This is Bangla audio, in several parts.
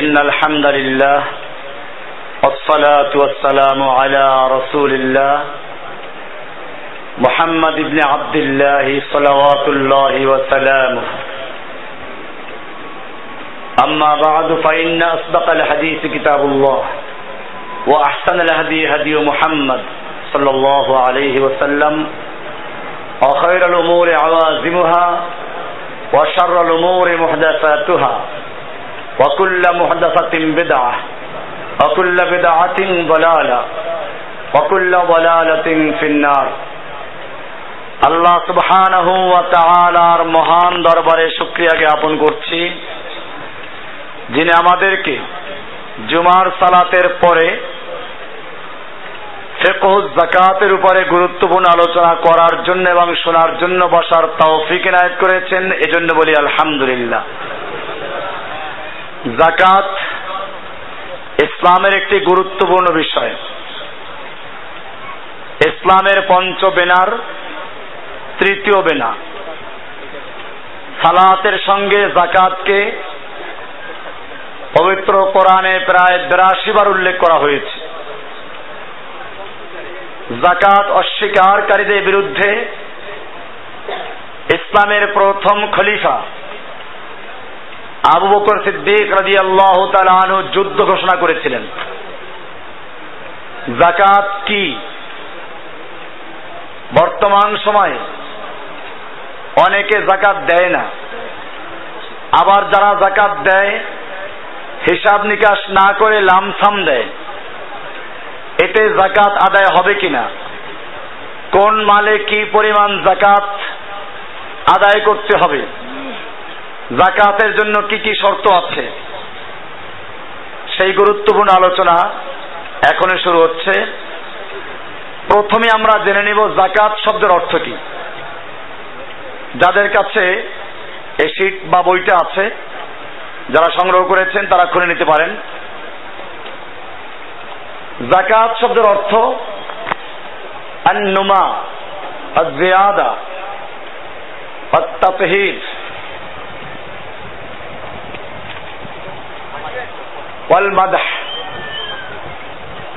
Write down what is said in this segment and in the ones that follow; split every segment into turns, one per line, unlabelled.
إن الحمد لله والصلاة والسلام على رسول الله محمد بن عبد الله صلوات الله وسلامه. أما بعد فإن أصدق الحديث كتاب الله وأحسن الهدي هدي محمد صلى الله عليه وسلم وخير الأمور عوازمها وشر الأمور محدثاتها. وكل محدثة بدعة وكل بدعة ضلالة وكل ضلالة في النار আল্লাহ সুবহানাহু ওয়া তাআলার মহান দরবারে শুকরিয়া জ্ঞাপন করছি যিনি আমাদেরকে জুমার সালাতের পরে ফেকহ জাকাতের উপরে গুরুত্বপূর্ণ আলোচনা করার জন্য এবং শোনার জন্য বসার তৌফিক এনায়েত করেছেন এজন্য বলি আলহামদুলিল্লাহ জাকাত ইসলামের একটি গুরুত্বপূর্ণ বিষয়। ইসলামের পঞ্চ বেনার তৃতীয় বেনা। সালাতের সঙ্গে জাকাতকে পবিত্র কোরআনে প্রায় বিরাশি বার উল্লেখ করা হয়েছে। জাকাত অস্বীকারীদের বিরুদ্ধে ইসলামের প্রথম খলিফা আবু বকর সিদ্দিক রাজি আল্লাহ তালু যুদ্ধ ঘোষণা করেছিলেন। জাকাত কি? বর্তমান সময়ে অনেকে জাকাত দেয় না। আবার যারা জাকাত দেয়, হিসাব নিকাশ না করে লামসাম দেয়। এতে জাকাত আদায় হবে কিনা? কোন মালে কি পরিমাণ জাকাত আদায় করতে হবে? জাকাতের জন্য কি কি শর্ত আছে? সেই গুরুত্বপূর্ণ আলোচনা এখনই শুরু হচ্ছে। প্রথমে আমরা জেনে নেব জাকাত শব্দের অর্থ কি। যাদের কাছে এই বা বইটা আছে, যারা সংগ্রহ করেছেন, তারা খুলে নিতে পারেন। জাকাত শব্দের অর্থ আন্নুমা জিয়াদা অত্যাপহির ওয়াল মাদাহ,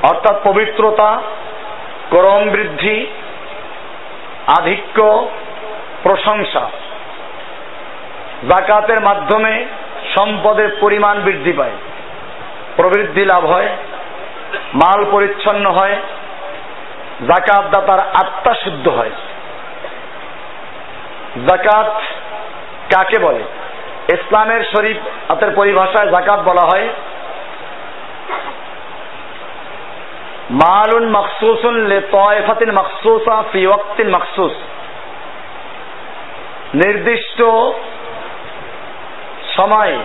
অর্থাৎ পবিত্রতা, করম বৃদ্ধি, আধিক্য, প্রশংসা। জাকাতের মাধ্যমে সম্পদের পরিমাণ বৃদ্ধি পায়, প্রবৃদ্ধি লাভ হয়, মাল পরিচ্ছন্ন হয় জাকাত দাতার আত্মা শুদ্ধ হয়। জাকাত কাকে বলে? ইসলামের শরীফ হাতের পরিভাষায় জাকাত বলা হয় মালুন মখসুসুন লে তয়ফাতিন মখসুসা ফি ওয়াক্তিন মখসুস। নির্দিষ্ট সময়ে,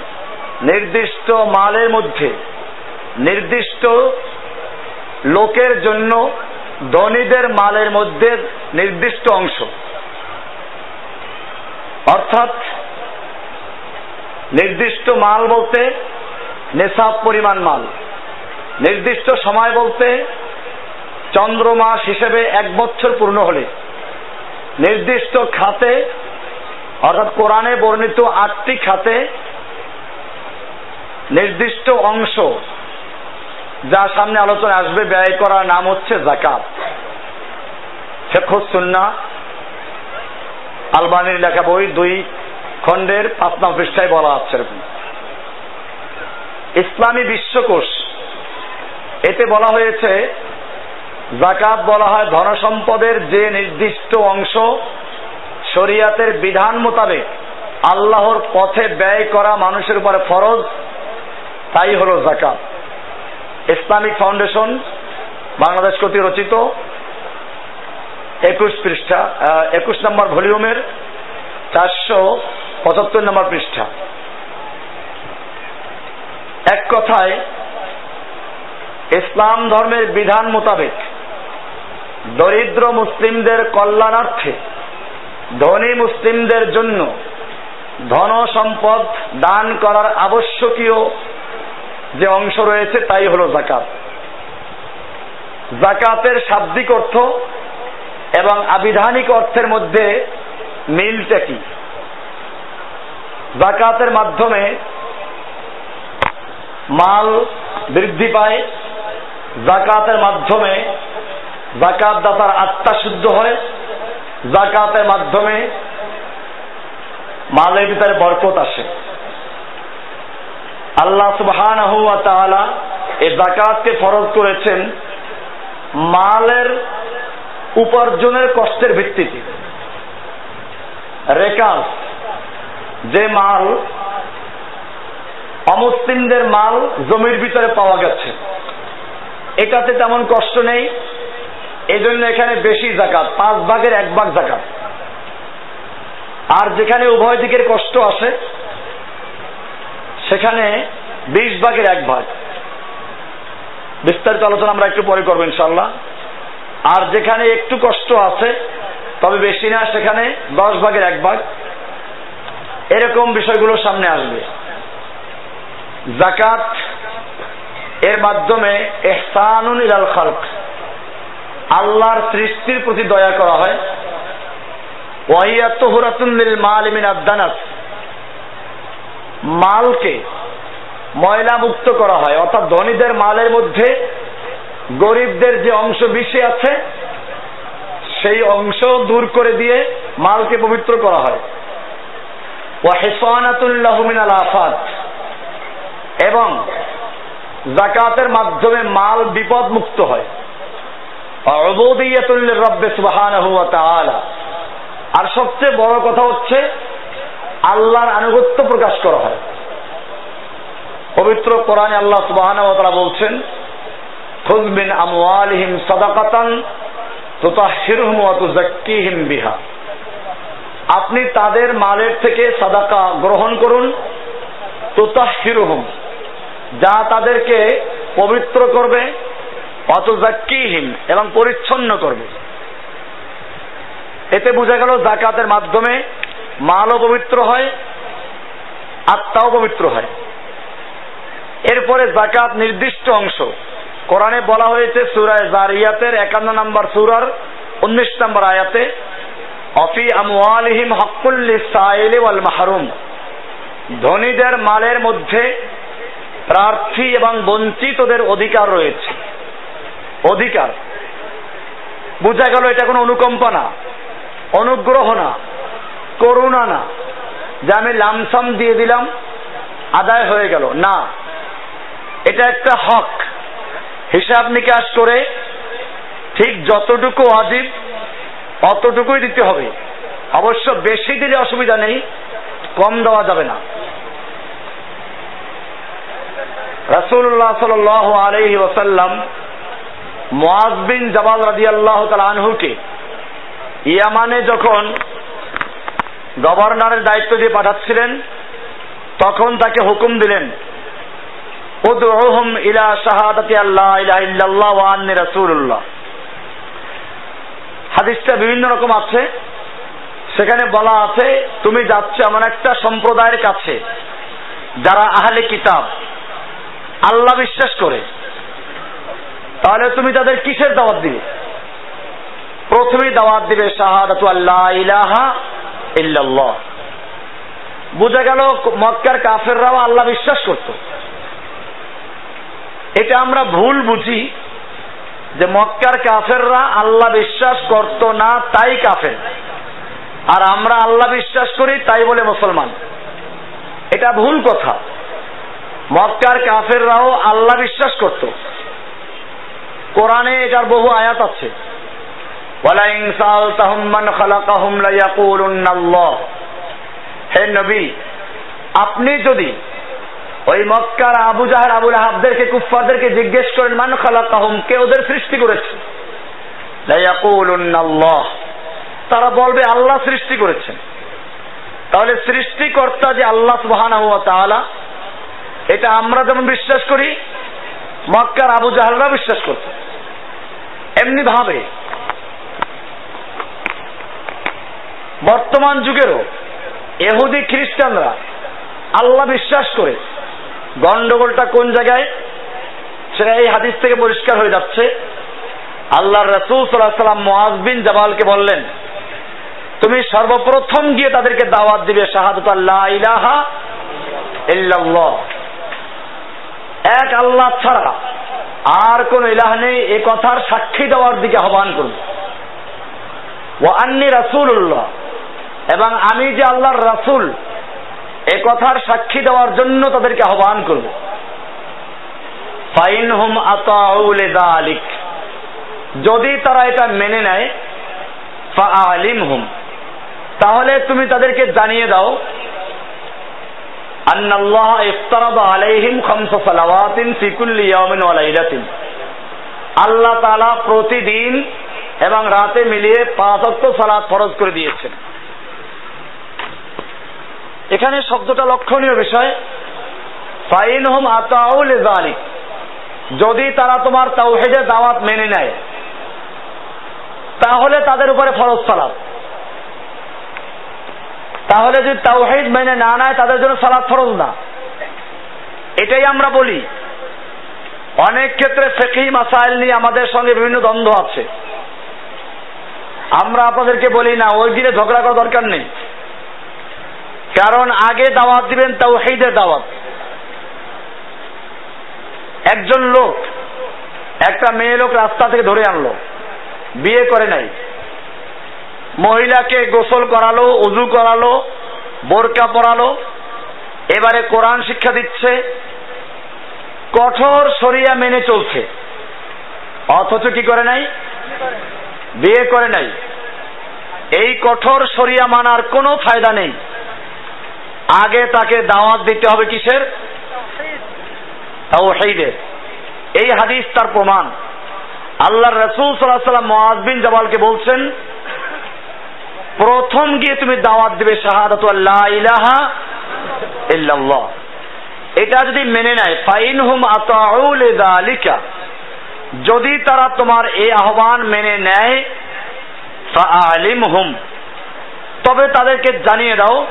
নির্দিষ্ট মালের মধ্যে, নির্দিষ্ট লোকের জন্য ধনীদের মালের মধ্যে নির্দিষ্ট অংশ। অর্থাৎ নির্দিষ্ট মাল বলতে নেশাব পরিমাণ মাল। নির্দিষ্ট সময় বলতে চন্দ্রমাস হিসেবে এক বছর পূর্ণ হলে। নির্দিষ্ট খাতে, অর্থাৎ কোরআনে বর্ণিত আটটি খাতে নির্দিষ্ট অংশ যা সামনে আলোচনা আসবে, ব্যয় করার নাম হচ্ছে জাকাত শেখুসুন্না আলবানির লেখা বই দুই খণ্ডের পাঁচ নাম পৃষ্ঠায় বলা আছে ইসলামী বিশ্বকোষ এতে বলা হয়েছে জাকাত বলা হয় ধনসম্পদের যে নির্দিষ্ট অংশ শরিয়াতের বিধান মোতাবেক আল্লাহর পথে ব্যয় করা মানুষের উপরে ফরজ, তাই হলো জাকাত ইসলামিক ফাউন্ডেশন বাংলাদেশ কর্তৃক রচিত একুশ পৃষ্ঠা একুশ নম্বর ভলিউমের চারশো পঁচাত্তর নম্বর পৃষ্ঠা। এক কথায় ইসলাম ধর্মের বিধান মোতাবেক দরিদ্র মুসলিমদের কল্যাণার্থে, ধনী মুসলিমদের জন্য ধন সম্পদ দান করার আবশ্যকীয় যে অংশ রয়েছে তাই হলো জাকাত জাকাতের শাব্দিক অর্থ এবং আবিধানিক অর্থের মধ্যে মিলটা কি? জাকাতের মাধ্যমে মাল বৃদ্ধি পায় জাকাতের মাধ্যমে জাকাত দাতার আত্মা শুদ্ধ হয় জাকাতের মাধ্যমে মালের ভিতরে বরকত আসে। আল্লাহ তাআলা এই জাকাতকে ফরজ করেছেন মালের উপার্জনের কষ্টের ভিত্তিতে। রেকাজ, যে মাল, অমুসলিমদের মাল জমির ভিতরে পাওয়া গেছে। এটাতে তেমন কষ্ট নেই। এজন্য এখানে বেশি জাকাত পাঁচ ভাগের এক ভাগ জাকাত আর যেখানে উভয় দিকের কষ্ট আসে সেখানে বিশ ভাগের এক ভাগ। বিস্তারিত আলোচনা আমরা একটু পরে করব ইনশাল্লাহ আর যেখানে একটু কষ্ট আছে, তবে বেশি না, সেখানে দশ ভাগের এক ভাগ। এরকম বিষয়গুলো সামনে আসবে। জাকাত এর মাধ্যমে আল্লাহর সৃষ্টির প্রতি দয়া করা হয়। মাল মালকে ময়লা মুক্ত করা হয়। অর্থাৎ ধনীদের মালের মধ্যে গরিবদের যে অংশ বেশি আছে, সেই অংশ দূর করে দিয়ে মালকে পবিত্র করা হয়। মিনাল আফাত, এবং জাকাতের মাধ্যমে মাল বিপদ মুক্ত হয় আর সবচেয়ে বড় কথা হচ্ছে, আল্লাহর আনুগত্য প্রকাশ করা হয়। পবিত্র কোরআনে আল্লাহ সুবহানাহু ওয়া বলছেন, খুয মিন আমওয়ালিহিম সাদাকাতান বিহা। আপনি তাদের মালের থেকে সাদাকা গ্রহণ করুন তুতাহহিরুহুম যা তাদেরকে পবিত্র করবে অতুজাক্কিহিম এবং পরিচ্ছন্ন করবে। এতে বোঝা গেল জাকাতের মাধ্যমে মালও পবিত্র হয়, আত্মাও পবিত্র হয়। এরপরে জাকাত নির্দিষ্ট অংশ। কোরআনে বলা হয়েছে সুরায় জারিয়াতের একান্ন নম্বর সুরার উনিশ নম্বর আয়াতে, অফি আমওয়ালিহিম হকুল্লি সাইলি ওয়াল মাহরুম। ধনীদের মালের মধ্যে প্রার্থী এবং বঞ্চিতদের অধিকার রয়েছে। অধিকার। বোঝা গেল এটা কোনো অনুকম্পা না, অনুগ্রহ না, করুণা না। যে আমি লামসাম দিয়ে দিলাম, আদায় হয়ে গেল। না, এটা একটা হক। হিসাব নিকাশ করে ঠিক যতটুকু অজীব অতটুকুই দিতে হবে। অবশ্য বেশি দিলে অসুবিধা নেই, কম দেওয়া যাবে না। রাসূলুল্লাহ সাল্লাল্লাহু আলাইহি ওয়াসাল্লাম মুআজ বিন জাবাল রাদিয়াল্লাহু তাআলা আনহুকে ইয়ামানে যখন গভর্নরের দায়িত্ব দিয়ে পাঠাচ্ছিলেন, তখন তাকে হুকুম দিলেন ইলা শাহাদাতি আল্লাহ ইলাহা ইল্লাল্লাহ রাসূলুল্লাহ। হাদিসটা বিভিন্ন রকম আছে। সেখানে বলা আছে, তুমি যাচ্ছ এমন একটা সম্প্রদায়ের কাছে যারা আহলে কিতাব আল্লাহ বিশ্বাস করে। তাহলে তুমি তাদের কিসের দাওয়াত দিবে? প্রথমেই দাওয়াত দিবে শাহাদাতু আল্লাহ ইলাহা ইল্লাল্লাহ। বোঝা গেল মক্কার কাফেররাও আল্লাহ বিশ্বাস করত। এটা আমরা ভুল বুঝি যে মক্কার কাফেররা আল্লাহ বিশ্বাস করত না, তাই কাফের। আর আমরা আল্লাহ বিশ্বাস করি, তাই বলে মুসলমান। এটা ভুল কথা। মক্কার কাফেররাও আল্লাহ বিশ্বাস করত। কোরআনে এটার বহু আয়াত আছে। হে নবী, আপনি যদি ওই মক্কার আবু জাহার আবুল আহাবদেরকে, কুফফারদেরকে জিজ্ঞেস করেন, মান খালাকাহুম, কে ওদের সৃষ্টি করেছে? তারা বলবে, আল্লাহ সৃষ্টি করেছেন। তাহলে সৃষ্টিকর্তা যে আল্লাহ তাআলা এটা আমরা যেমন বিশ্বাস করি, মক্কার আবু জাহালরা বিশ্বাস করত। এমনি ভাবে। বর্তমান যুগেরও এহুদি খ্রিস্টানরা আল্লাহ বিশ্বাস করে গন্ডগোলটা কোন জায়গায়? সেটা এই হাদিস থেকে পরিষ্কার হয়ে যাচ্ছে। আল্লাহ রসুল সাল্লাহ সাল্লাম মোয়াজবিন জামালকে বললেন, তুমি সর্বপ্রথম গিয়ে তাদেরকে দাওয়াত দিবে শাহাদত আল্লাহ ইলাহা ইল্লাল্লাহ। এক আল্লাহ ছাড়া আর কোন ইলাহ নেই, এ কথার সাক্ষী দেওয়ার দিকে আহ্বান করব ও আন্নি রাসুল্লাহ এবং আমি যে আল্লাহর রাসুল, এ কথার সাক্ষী দেওয়ার জন্য তাদেরকে আহ্বান করব। ফাইন হুম আতাউল আলিক যদি তারা এটা মেনে নেয় ফা আলিম হুম তাহলে তুমি তাদেরকে জানিয়ে দাও আন্নাল্লাহ ইফতারাদ আলাইহিম খামসা সালাওয়াতিন ফি কুল্লি ইয়াউমিন ওয়া লাইলাতিন। আল্লাহ তাআলা প্রতিদিন এবং রাতে মিলিয়ে পাঁচ ওয়াক্ত সালাত ফরজ করে দিয়েছেন। এখানে শব্দটা লক্ষণীয় বিষয়। ফাইন হুম আতাউল জালিক যদি তারা তোমার তাওহিদের দাওয়াত মেনে নেয়, তাহলে তাদের উপরে ফরজ সালাত। তাহলে যদি তাওহিদ মেনে না নেয়, তাদের জন্য সালাত ফরজ না। এটাই আমরা বলি। অনেক ক্ষেত্রে ফেকি মাসাইল নিয়ে আমাদের সঙ্গে বিভিন্ন দ্বন্দ্ব আছে। আমরা আপনাদেরকে বলি না, ওই দিনে ঝগড়া করার দরকার নেই। কারণ আগে দাওয়াত দিবেন তাও তাওহিদের দাওয়াত। একজন লোক, একটা মেয়ে লোক রাস্তা থেকে ধরে আনলো, বিয়ে করে নাই। মহিলাকে গোসল করালো, উজু করালো, বোরকা পরালো। এবারে কোরআন শিক্ষা দিচ্ছে, কঠোর সরিয়া মেনে চলছে। অথচ কি করে নাই? বিয়ে করে নাই। এই কঠোর সরিয়া মানার কোনো ফায়দা নেই। আগে তাকে দাওয়াত দিতে হবে কিসের? এই হাদিস তার প্রমাণ। আল্লাহ রসুল সাল্লাহ সাল্লাম মহাজ বিন জাবালকে বলছেন প্রথম গিয়ে তুমি দাওয়াত দেবে শাহাদাত আল্লাহ ইলাহা ইল্লাল্লাহ। এটা যদি মেনে নেয় ফাইন হুম আতাউল দালিকা যদি তারা তোমার এই আহ্বান মেনে নেয় ফাআলিম হুম তবে তাদেরকে জানিয়ে দাও,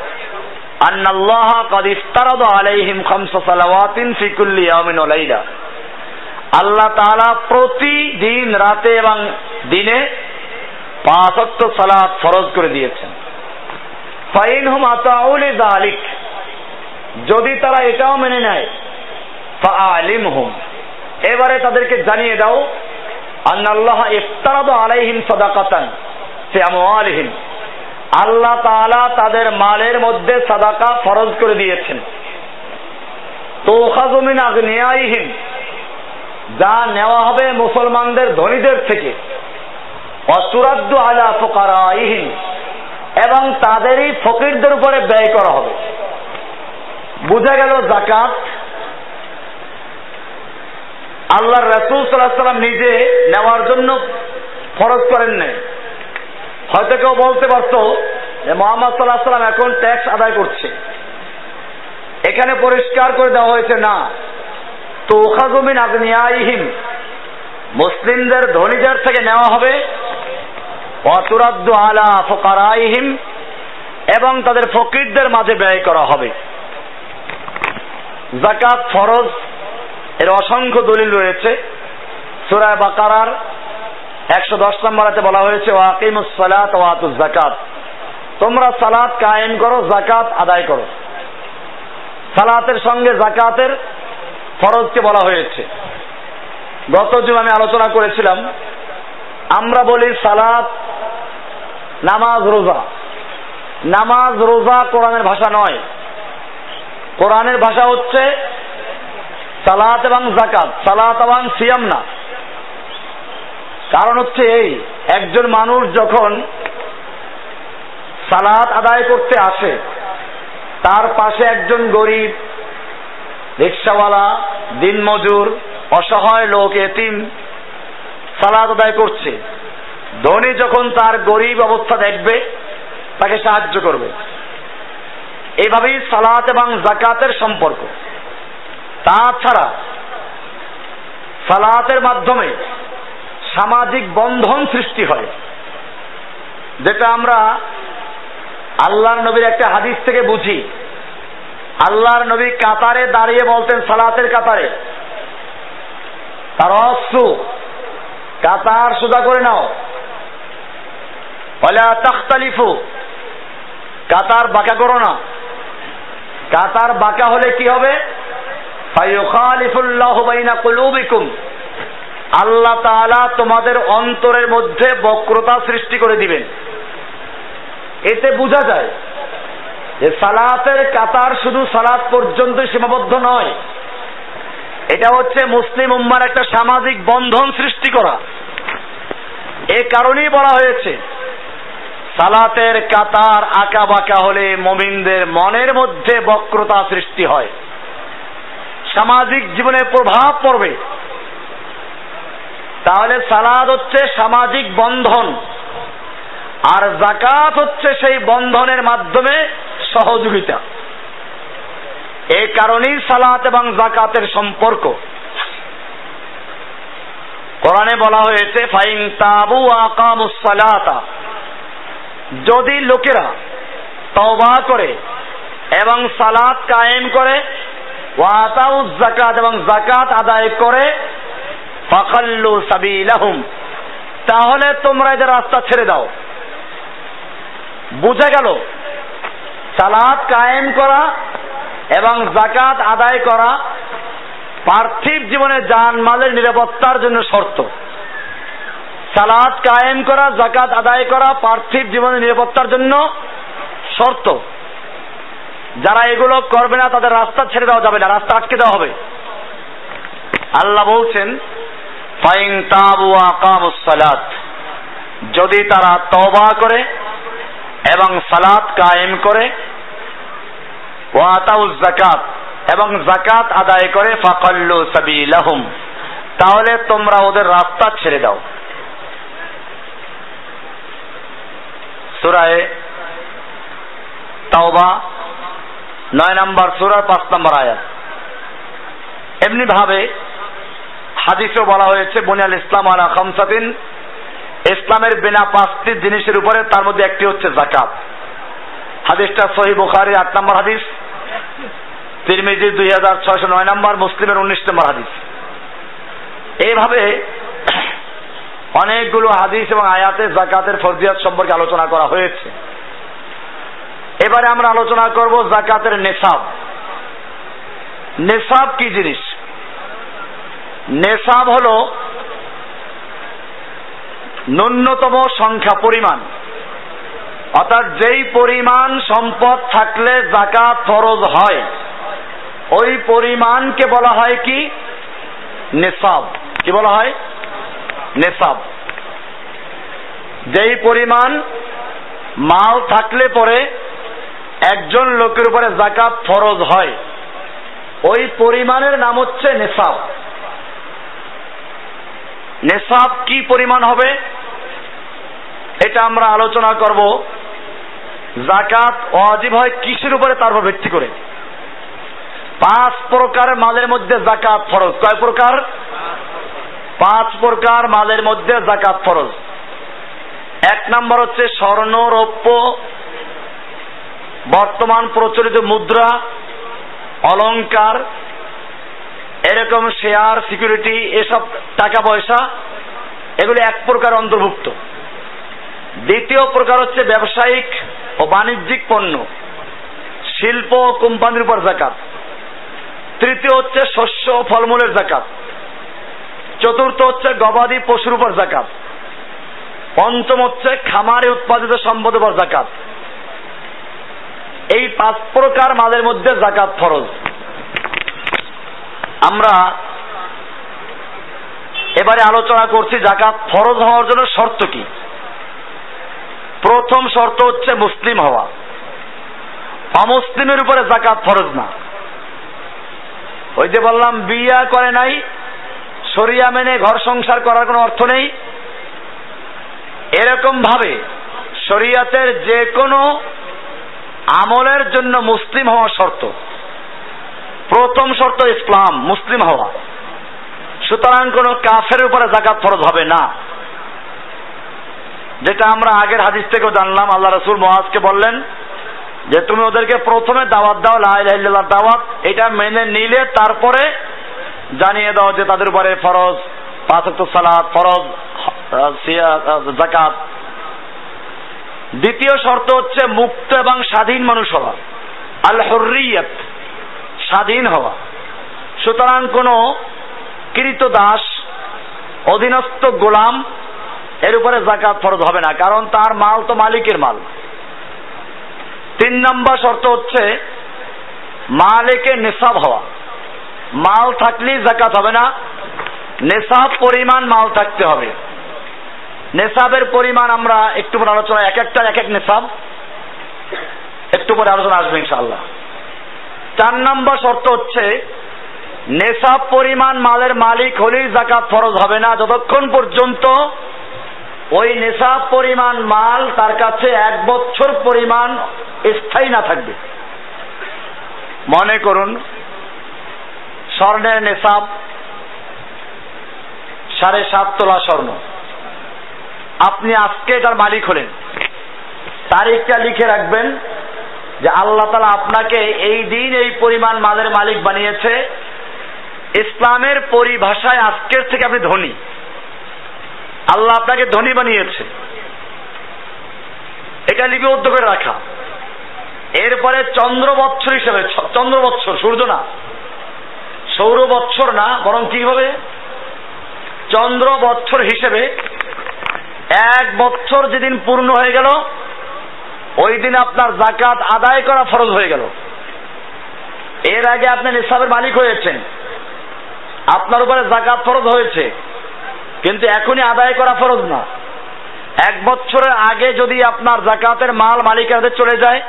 আন্নাল্লাহ কদ ইফতারাদ আলাইহিম খামসা সালাওয়াতিন ফি কুল্লি ইয়াউমিন ওয়া লাইলা। আল্লাহ তাআলা প্রতিদিন রাতে এবং দিনে ফরজ করে দিয়েছেন। ফাইন হুম আতাউল দালিক। যদি তারা এটাও মেনে নেয় আলিম হুম এবারে তাদেরকে জানিয়ে দাও ইফতারাদ আলাইহিম সাদাকাতান আল্লাহ তাআলা তাদের মালের মধ্যে সাদাকা ফরজ করে দিয়েছেন। তো খাজমিন আগনিয়াইহিম। যা নেওয়া হবে মুসলমানদের ধনীদের থেকে। অসুরাদ্দু আলা ফোকারাইহিম। এবং তাদেরই ফকিরদের উপরে ব্যয় করা হবে। বুঝা গেল জাকাত আল্লাহ রসুল সাল্লাহ সাল্লাম নিজে নেওয়ার জন্য ফরজ করেন নাই। হয়তো কেউ বলতে পারত যে মোহাম্মদ সাল্লাহ সাল্লাম এখন ট্যাক্স আদায় করছে। এখানে পরিষ্কার করে দেওয়া হয়েছে, না। তো ওখাজমিন আগনিয়াইহিম। মুসলিমদের ধনীদের থেকে নেওয়া হবে আলা এবং তাদের ফকিরদের মাঝে ব্যয় করা হবে। জাকাত ফরজ, এর অসংখ্য দলিল রয়েছে। সুরায় বাকারার একশো দশ নম্বরাতে বলা হয়েছে ওয়াকিমুস সালাত জাকাত তোমরা সালাত কায়েম করো জাকাত আদায় করো। সালাতের সঙ্গে জাকাতের ফরজকে বলা হয়েছে। গত দিন আমি আলোচনা করেছিলাম আমরা বলি সালাত, নামাজ, রোজা। নামাজ, রোজা কোরআনের ভাষা নয়। কোরআনের ভাষা হচ্ছে সালাত এবং জাকাত সালাত এবং সিয়াম না। কারণ হচ্ছে এই, একজন মানুষ যখন সালাত আদায় করতে আসে, তার পাশে একজন গরিব, রিক্সাওয়ালা, দিনমজুর, অসহায় লোক, এতিম সালাদ আদায় করছে। ধনী যখন তার গরিব অবস্থা দেখবে, তাকে সাহায্য করবে। এইভাবেই সালাত এবং জাকাতের সম্পর্ক। তাছাড়া সালাতের মাধ্যমে সামাজিক বন্ধন সৃষ্টি হয়। যেটা আমরা আল্লাহর নবীর একটা হাদিস থেকে বুঝি। আল্লাহর নবী কাতারে দাঁড়িয়ে বলতেন সালাতের কাতারে। তার অস্ত্র কাতার সোজা করে নাও। বলে তাখতালিফু। কাতার বাঁকা করো না। কাতার বাঁকা হলে কি হবে? আল্লাহ তোমাদের অন্তরের মধ্যে বক্রতা সৃষ্টি করে দিবেন। এতে বোঝা যায় যে সালাতের কাতার শুধু সালাত পর্যন্ত সীমাবদ্ধ নয়। এটা হচ্ছে মুসলিম উম্মার একটা সামাজিক বন্ধন সৃষ্টি করা। এ কারণেই বলা হয়েছে, সালাতের কাতার আঁকা বাঁকা হলে মমিনদের মনের মধ্যে বক্রতা সৃষ্টি হয়। সামাজিক জীবনে প্রভাব পড়বে। তাহলে সালাদ হচ্ছে সামাজিক বন্ধন, আর জাকাত হচ্ছে সেই বন্ধনের মাধ্যমে সহযোগিতা। এই কারণেই সালাত এবং জাকাতের সম্পর্ক। কোরআনে বলা হয়েছে, ফাইন তাবু আকামুস সালাতা। যদি লোকেরা তওবা করে এবং সালাত কায়েম করে ওয়াতাউজ জাকাত এবং জাকাত আদায় করে ফাখাল্লু সাবিলাহুম। তাহলে তোমরা এদের রাস্তা ছেড়ে দাও। বুঝা গেল? সালাত কায়েম করা এবং জাকাত আদায় করা পার্থিব জীবনে যান মালের নিরাপত্তার জন্য শর্ত। সালাদ কায়েম করা জাকাত আদায় করা পার্থিব জীবনের নিরাপত্তার জন্য শর্ত। যারা এগুলো করবে না, তাদের রাস্তা ছেড়ে দেওয়া যাবে না, রাস্তা আটকে দেওয়া হবে। আল্লাহ বলছেন, ফাইন তাবু সালাত। যদি তারা তওবা করে এবং সালাত কায়েম করে জাকাত এবং জাকাত আদায় করে ফাকাল্লু সাবিলাহুম। তাহলে তোমরা ওদের রাস্তা ছেড়ে দাও। সুরায় তাওবা, নয় নম্বর সুরার পাঁচ নম্বর আয়াত। এমনি ভাবে হাদিসও বলা হয়েছে, বুনিয়াল ইসলাম আলা খামসাদিন ইসলামের বিনা পাঁচটি জিনিসের উপরে তার মধ্যে একটি হচ্ছে জাকাত হাদিসটা সহি বুখারি আট নম্বর হাদিস, তিরমিজি দুই হাজার ছয়শো নয় নম্বর, মুসলিমের উনিশ নম্বর হাদিস। এইভাবে অনেকগুলো হাদিস এবং আয়াতে জাকাতের ফরজিয়াত সম্পর্কে আলোচনা করা হয়েছে। এবারে আমরা আলোচনা করব জাকাতের নেশাব। নেশাব কি জিনিস? নেশাব হল ন্যূনতম সংখ্যা পরিমাণ। অর্থাৎ যেই পরিমাণ সম্পদ থাকলে জাকাত ফরজ হয়, ওই পরিমাণকে বলা হয় কি? নেশাব কি বলা হয়? নেশাব যেই পরিমাণ মাল থাকলে পরে একজন লোকের উপরে জাকাত ফরজ হয়, ওই পরিমাণের নাম হচ্ছে নেশাব নেশাব কি পরিমাণ হবে? এটা আমরা আলোচনা করব। জাকাত অজীব হয় কিসের উপরে? তার উপর ভিত্তি করে। পাঁচ প্রকার মালের মধ্যে জাকাত ফরজ। কয় প্রকার? পাঁচ প্রকার মালের মধ্যে জাকাত ফরজ। এক নম্বর হচ্ছে স্বর্ণ রৌপ্য বর্তমান প্রচলিত মুদ্রা, অলংকার, এরকম শেয়ার, সিকিউরিটি, এসব টাকা পয়সা, এগুলি এক প্রকার অন্তর্ভুক্ত। দ্বিতীয় প্রকার হচ্ছে ব্যবসায়িক ও বাণিজ্যিক পণ্য, শিল্প ও কোম্পানির উপর জাকাত, তৃতীয় হচ্ছে শস্য ও ফলমূলের জাকাত, চতুর্থ হচ্ছে গবাদি পশুর উপর জাকাত, পঞ্চম হচ্ছে খামারে উৎপাদিত সম্পদ উপর জাকাত। এই পাঁচ প্রকার মালের মধ্যে জাকাত ফরজ। আমরা এবারে আলোচনা করছি জাকাত ফরজ হওয়ার জন্য শর্ত কি? প্রথম শর্ত হচ্ছে মুসলিম হওয়া। অমুসলিমের উপরে জাকাত ফরজ না। ওই যে বললাম, বিয়া করে নাই সরিয়া মেনে ঘর সংসার করার কোনো অর্থ নেই। এরকম ভাবে শরিয়াতের যে কোনো আমলের জন্য মুসলিম হওয়া শর্ত। প্রথম শর্ত ইসলাম, মুসলিম হওয়া। সুতরাং কোন কাফের উপরে জাকাত ফরজ হবে না। যেটা আমরা আগের হাদিস থেকেও জানলাম, আল্লাহ রসুল মহাজকে বললেন যে তুমি ওদেরকে প্রথমে দাওয়াত দাও লাইল্লাহ দাওয়াত, এটা মেনে নিলে তারপরে জানিয়ে দাও যে তাদের উপরে ফরজ, পাঁচ সালাদ ফরজ জাকাত দ্বিতীয় শর্ত হচ্ছে মুক্ত এবং স্বাধীন মানুষ হওয়া আল হরিয়ত স্বাধীন হওয়া। সুতরাং কোনো কৃত দাস, অধীনস্থ গোলাম এর উপরে জাকাত ফরজ হবে না, কারণ তার মাল তো মালিকের মাল। তিন নম্বর শর্ত হচ্ছে, মালিকের নেশাব হওয়া। মাল থাকলেই জাকাত হবে না নেশাব পরিমাণ মাল থাকতে হবে। নেশাবের পরিমাণ আমরা একটু পরে আলোচনা, এক একটা, এক এক নেশাব একটু পরে আলোচনা আসবে ইনশাল্লাহ চার নম্বর শর্ত হচ্ছে নেশাব পরিমাণ মালের মালিক হলেই জাকাত ফরজ হবে না, যতক্ষণ পর্যন্ত ওই নেশাব পরিমাণ মাল তার কাছে এক বছর পরিমাণ স্থায়ী না থাকবে। মনে করুন, স্বর্ণের নেশাব সাড়ে সাত তোলা স্বর্ণ। আপনি আজকে এটার মালিক হলেন। তারিখটা লিখে রাখবেন যে আল্লাহ তালা আপনাকে এই দিন এই পরিমাণ মালের মালিক বানিয়েছে। ইসলামের পরিভাষায় আজকের থেকে আপনি ধনী। আল্লাহ আপনাকে ধনী বানিয়েছে। এটা লিপিবদ্ধ করে রাখা। এরপরে চন্দ্র বৎসর হিসেবে চন্দ্র বৎসর সূর্য না। সৌর বৎসর না, বরং কি হবে? চন্দ্র বৎসর হিসেবে এক বৎসর যেদিন পূর্ণ হয়ে গেল, ওই দিন আপনার জাকাত আদায় করা ফরজ হয়ে গেল। এর আগে আপনি নিসাবের মালিক হয়েছেন। আপনার উপরে জাকাত ফরজ হয়েছে। কিন্তু এখনই আদায় করা ফরজ না। এক বছরের আগে যদি আপনার জাকাতের মাল মালিকের হাতে চলে যায়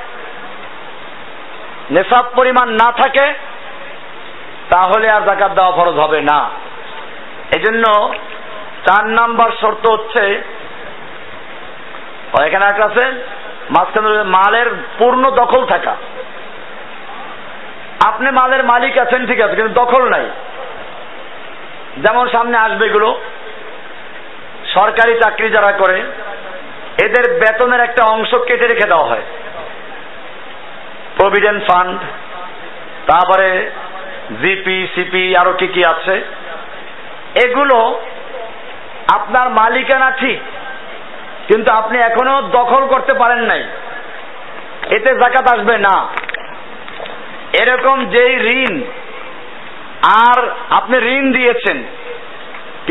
নেশাব পরিমাণ না থাকে, তাহলে আর জাকাত দেওয়া ফরজ হবে না। এজন্য চার নাম্বার শর্ত হচ্ছে এখানে একটা আছে, মাঝখানে মালের পূর্ণ দখল থাকা। আপনি মালের মালিক আছেন, ঠিক আছে, কিন্তু দখল নাই। যেমন সামনে আসবে এগুলো সরকারি চাকরি যারা করে, এদের বেতনের একটা অংশ কেটে রেখে দেওয়া হয়। প্রভিডেন্ট ফান্ড তারপরে জিপি সিপি আরও কি কি আছে। এগুলো আপনার মালিকানা ঠিক, কিন্তু আপনি এখনও দখল করতে পারেন নাই। এতে জাকাত আসবে না। এরকম যেই ঋণ, আর আপনি ঋণ দিয়েছেন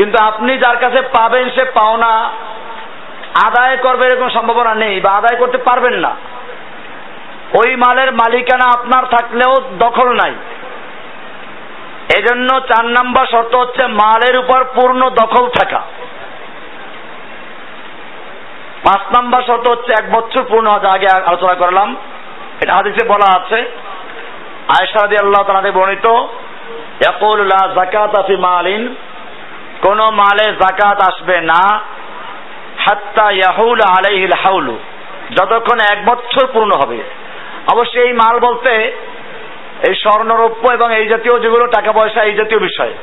কিন্তু আপনি যার কাছে পাবেন, সে পাওনা আদায় করবে এরকম সম্ভাবনা নেই বা আদায় করতে পারবেন না। ওই মালের মালিকানা আপনার থাকলেও দখল নাই। এজন্য চার নাম্বার শর্ত হচ্ছে মালের উপর পূর্ণ দখল থাকা। পাঁচ নাম্বার শর্ত হচ্ছে এক বছর পূর্ণ হওয়া আগে আলোচনা করলাম। এটা হাদিসে বলা আছে। আয়সাদি আল্লাহ তালাতে বর্ণিত ইয়াকুল্লাহ জাকাত আফি মালিন। কোন মালে জাকাত আসবে না। হাত্তা ইয়াহুল আলাইহিল হাউলু। যতক্ষণ এক বছর পূর্ণ হবে। অবশ্যই এই মাল বলতে এই স্বর্ণরৌপ্য এবং এই জাতীয় যেগুলো টাকা পয়সা, এই জাতীয় বিষয়।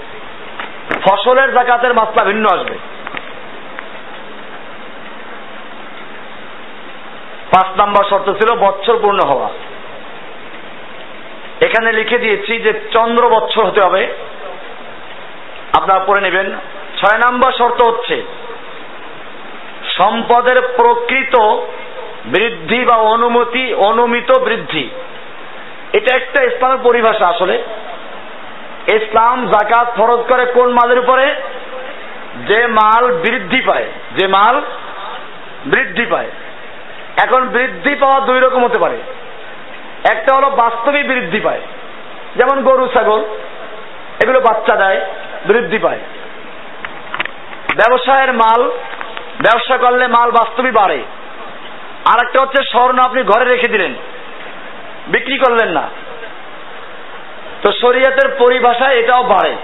ফসলের জাকাতের মাত্রা ভিন্ন আসবে। পাঁচ নাম্বার শর্ত ছিল বছর পূর্ণ হওয়া। এখানে লিখে দিয়েছি যে চন্দ্র বছর হতে হবে। আপনারা পড়ে নেবেন। ছয় নাম্বার শর্ত হচ্ছে, সম্পদের প্রকৃত বৃদ্ধি বা অনুমতি, অনুমিত বৃদ্ধি। এটা একটা ইসলামের পরিভাষা আসলে। ইসলাম জাকাত ফরজ করে কোন মালের উপরে? যে মাল বৃদ্ধি পায়, যে মাল বৃদ্ধি পায়। এখন বৃদ্ধি পাওয়া দুই রকম হতে পারে। একটা হলো বাস্তবিক বৃদ্ধি পায়, যেমন গরু, ছাগল, এগুলো বাচ্চা দেয়। বৃদ্ধি পায়। ব্যবসায়ের মাল, ব্যবসা করলে মাল বাস্তবিক বাড়ে। আর একটা হচ্ছে স্বর্ণ আপনি ঘরে রেখে দিলেন, বিক্রি করলেন না। তো শরীয়তের পরিভাষায় এটাও বাড়ে।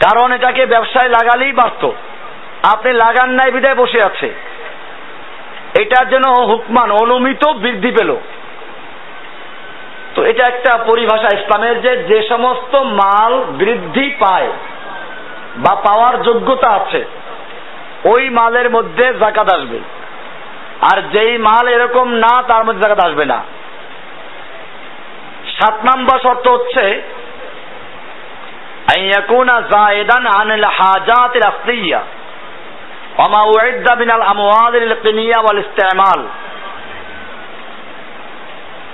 কারণ এটাকে ব্যবসায় লাগালেই বাড়ত। আপনি লাগান নাই বিদায় বসে আছে। এটার জন্য হুকমান, অনুমিত বৃদ্ধি পেল। তো এটা একটা পরিভাষা ইসলামের যে যে সমস্ত মাল বৃদ্ধি পায় বা পাওয়ার যোগ্যতা আছে, ওই মালের মধ্যে জাকাত আসবে। আর যেই মাল এরকম না, তার মধ্যে জাকাত আসবে না। সাত নম্বর শর্ত হচ্ছে আনিল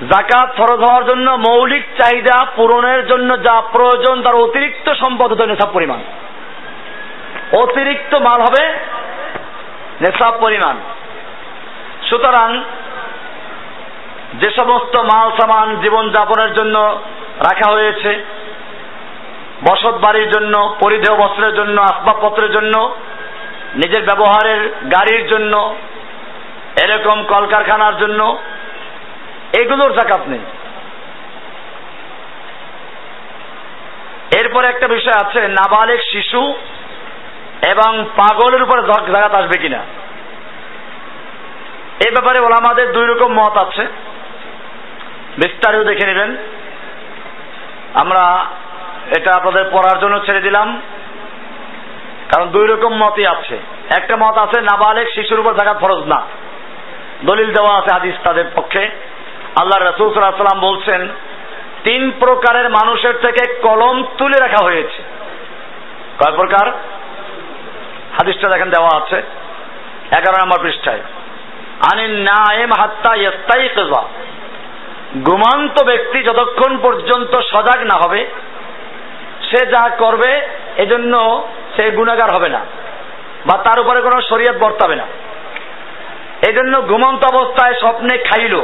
জাকাত ফরজ হওয়ার জন্য মৌলিক চাহিদা পূরণের জন্য যা প্রয়োজন তার অতিরিক্ত সম্পদ হতে নেশাব পরিমাণ। অতিরিক্ত মাল হবে নেশাব পরিমাণ। সুতরাং যে সমস্ত মাল সামান জীবন যাপনের জন্য রাখা হয়েছে, বসত বাড়ির জন্য, পরিধেয় বস্ত্রের জন্য, আসবাবপত্রের জন্য, নিজের ব্যবহারের গাড়ির জন্য, এরকম কলকারখানার জন্য এগুলোর জাকাত নেই। এরপরে একটা বিষয় আছে, নাবালেক শিশু এবং পাগলের উপরে জাকাত আসবে কিনা। এই ব্যাপারে ওলামাদের দুই রকম মত আছে। বিস্তারিত দেখে নেবেন। আমরা এটা আপনাদের পড়ার জন্য ছেড়ে দিলাম। কারণ দুই রকম মতই আছে। একটা মত আছে, নাবালেক শিশুর উপর জাকাত ফরজ না। দলিল দেওয়া আছে হাদিস তাদের পক্ষে। আল্লাহ রসুল সাল্লাম বলছেন, তিন প্রকারের মানুষের থেকে কলম তুলে রাখা হয়েছে। কয় প্রকার? হাদিসটা দেখেন দেওয়া আছে, এগারো নম্বর পৃষ্ঠায়। আনিন নায়েম হাত্তা ইস্তাই ঘুমান্ত ব্যক্তি যতক্ষণ পর্যন্ত সজাগ না হবে, সে যা করবে, এজন্য সে গুণাগার হবে না, বা তার উপরে কোনো শরীয়ত বর্তাবে না। এজন্য ঘুমন্ত অবস্থায় স্বপ্নে খাইল।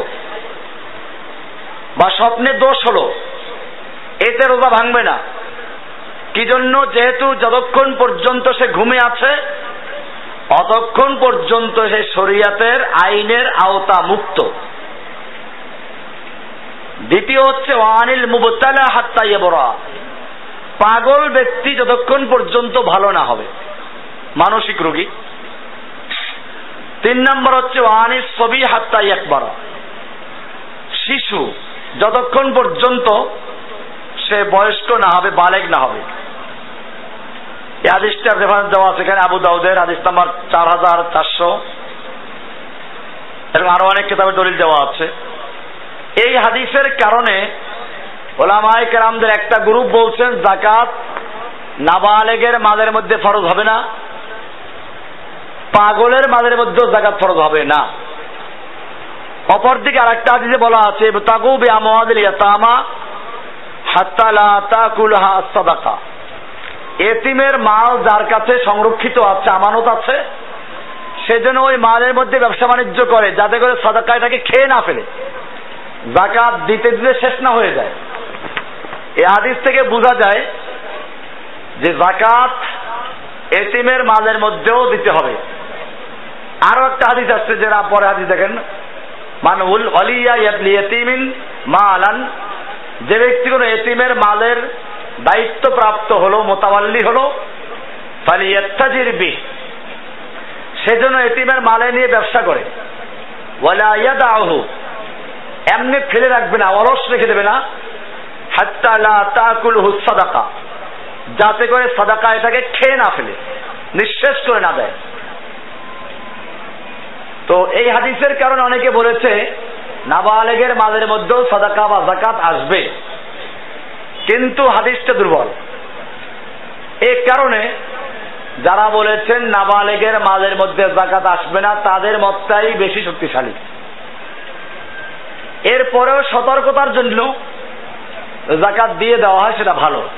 বা স্বপ্নে দোষ হলো, এতে রোজা ভাঙবে না। কি জন্য? যেহেতু যতক্ষণ পর্যন্ত সে ঘুমে আছে, অতক্ষণ পর্যন্ত সে শরিয়াতের আইনের আওতা মুক্ত। দ্বিতীয় হচ্ছে, ওয়ানিল মুবতালা হাত্তা বড়া পাগল ব্যক্তি যতক্ষণ পর্যন্ত ভালো না হবে, মানসিক রোগী। তিন নম্বর হচ্ছে, ওয়ানিস ছবি হাত্তা একবার শিশু যতক্ষণ পর্যন্ত সে বয়স্ক না হবে, বালেক না হবে। এই আদিসটার রেফারেন্স দেওয়া আছে এখানে আবু দাউদের আদিস নাম্বার চার হাজার চারশো। এবং আরও অনেক কিতাবের দলিল দেওয়া আছে। এই হাদিসের কারণে ওলামায় কেরামদের একটা গ্রুপ বলছেন, জাকাত নাবালেগের মালের মধ্যে ফরজ হবে না, পাগলের মালের মধ্যেও জাকাত ফরজ হবে না। অপরদিকে আরেকটা হাদিসে বলা আছে তাকু বি আমওয়াদিল ইয়াতামা হাত্তা লা তাকুলহা সাদাকা। এতিমের মাল যার কাছে সংরক্ষিত আছে, আমানত আছে সেজন্য ওই মালের মধ্যে ব্যবসা বাণিজ্য করে, যাতে করে সাদাকা এটাকে খেয়ে না ফেলে। জাকাত দিতে দিতে শেষ না হয়ে যায়। এই হাদিস থেকে বোঝা যায় যে জাকাত এতিমের মালের মধ্যেও দিতে হবে। আরও একটা হাদিস আসছে যেটা পরে হাদিস দেখেন মানহুল অলিয়া ইয়াতিমিন মা আলান যে ব্যক্তি কোনো এতিমের মালের দায়িত্ব প্রাপ্ত হলো, মোতাবাল্লি হলো ইত্তাজির বি সেজন্য এতিমের মালে নিয়ে ব্যবসা করে। ইয়াদাহু এমনি ফেলে রাখবে না, অলস রেখে দেবে না। হাত্তা সাদাকা। যাতে করে সাদাকা এটাকে খেয়ে না ফেলে, নিঃশেষ করে না দেয়। তো এই হাদিসের কারণে অনেকে বলেছে, নাবালেগের মালের মধ্যেও সাদাকা বা জাকাত আসবে। কিন্তু হাদিসটা দুর্বল। এ কারণে যারা বলেছেন নাবালেগের মালের মধ্যে জাকাত আসবে না, তাদের মতটাই বেশি শক্তিশালী। এরপরেও সতর্কতার জন্য জাকাত দিয়ে দেওয়া হয়, সেটা ভালো।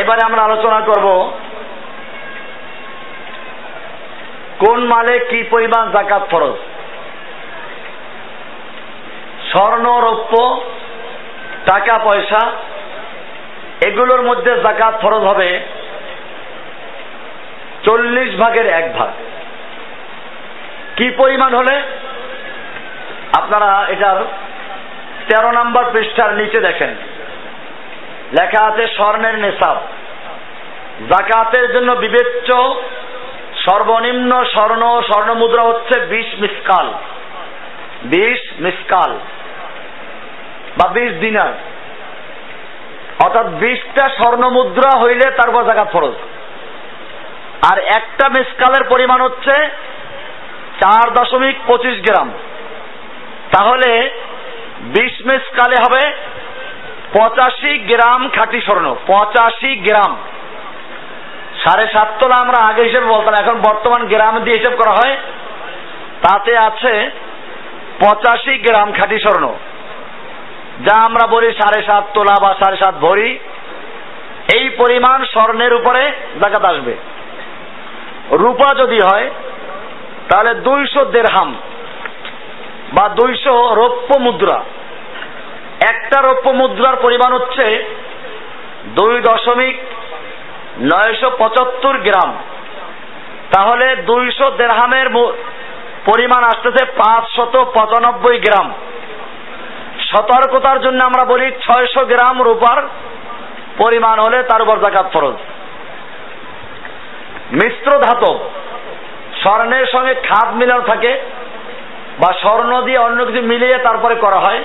এবারে আমরা আলোচনা করব কোন মালে কি পরিমাণ জাকাত ফরজ? স্বর্ণ, রৌপ্য, টাকা, পয়সা, এগুলোর মধ্যে জাকাত ফরজ হবে চল্লিশ ভাগের এক ভাগ। কি পরিমাণ হলে? আপনারা এটার তেরো নম্বর পৃষ্ঠার নিচে দেখেন। লেখা আছে স্বর্ণের নেশাব। জাকাতের জন্য বিবেচ্য সর্বনিম্ন স্বর্ণ স্বর্ণ মুদ্রা হচ্ছে বিশ মিসকাল। বিশ মিসকাল। বা বিশ দিনার। অর্থাৎ বিশটা স্বর্ণ মুদ্রা হইলে তারপর জাকাত ফরজ। আর একটা মিসকালের পরিমাণ হচ্ছে চার দশমিক পঁচিশ গ্রাম। তাহলে বিশ মিসকালে হবে পঁচাশি গ্রাম খাঁটি স্বর্ণ, পঁচাশি গ্রাম। সাড়ে সাত তোলা আমরা আগে হিসেবে বলতাম, এখন বর্তমান গ্রাম দিয়ে হিসেব করা হয়, তাতে আছে পঁচাশি গ্রাম খাঁটি স্বর্ণ। যা আমরা বলি সাড়ে সাত তোলা বা সাড়ে সাত ভরি। এই পরিমাণ স্বর্ণের উপরে জাকাত আসবে। রূপা যদি হয়, তাহলে দুইশো দেড়হাম বা দুইশো রৌপ্য মুদ্রা। একটা রৌপ্য মুদ্রার পরিমাণ হচ্ছে দুই দশমিক নয়শো পঁচাত্তর গ্রাম। তাহলে দুইশো দেড়হামের পরিমাণ আসতেছে পাঁচশত পঁচানব্বই গ্রাম। সতর্কতার জন্য আমরা বলি ছয়শো গ্রাম রূপার পরিমাণ হলে তার উপর জাকাত ফরজ। মিশ্র ধাতব, স্বর্ণের সঙ্গে খাদ মিলানো থাকে বা স্বর্ণ দিয়ে অন্য কিছু মিলিয়ে তারপরে করা হয়।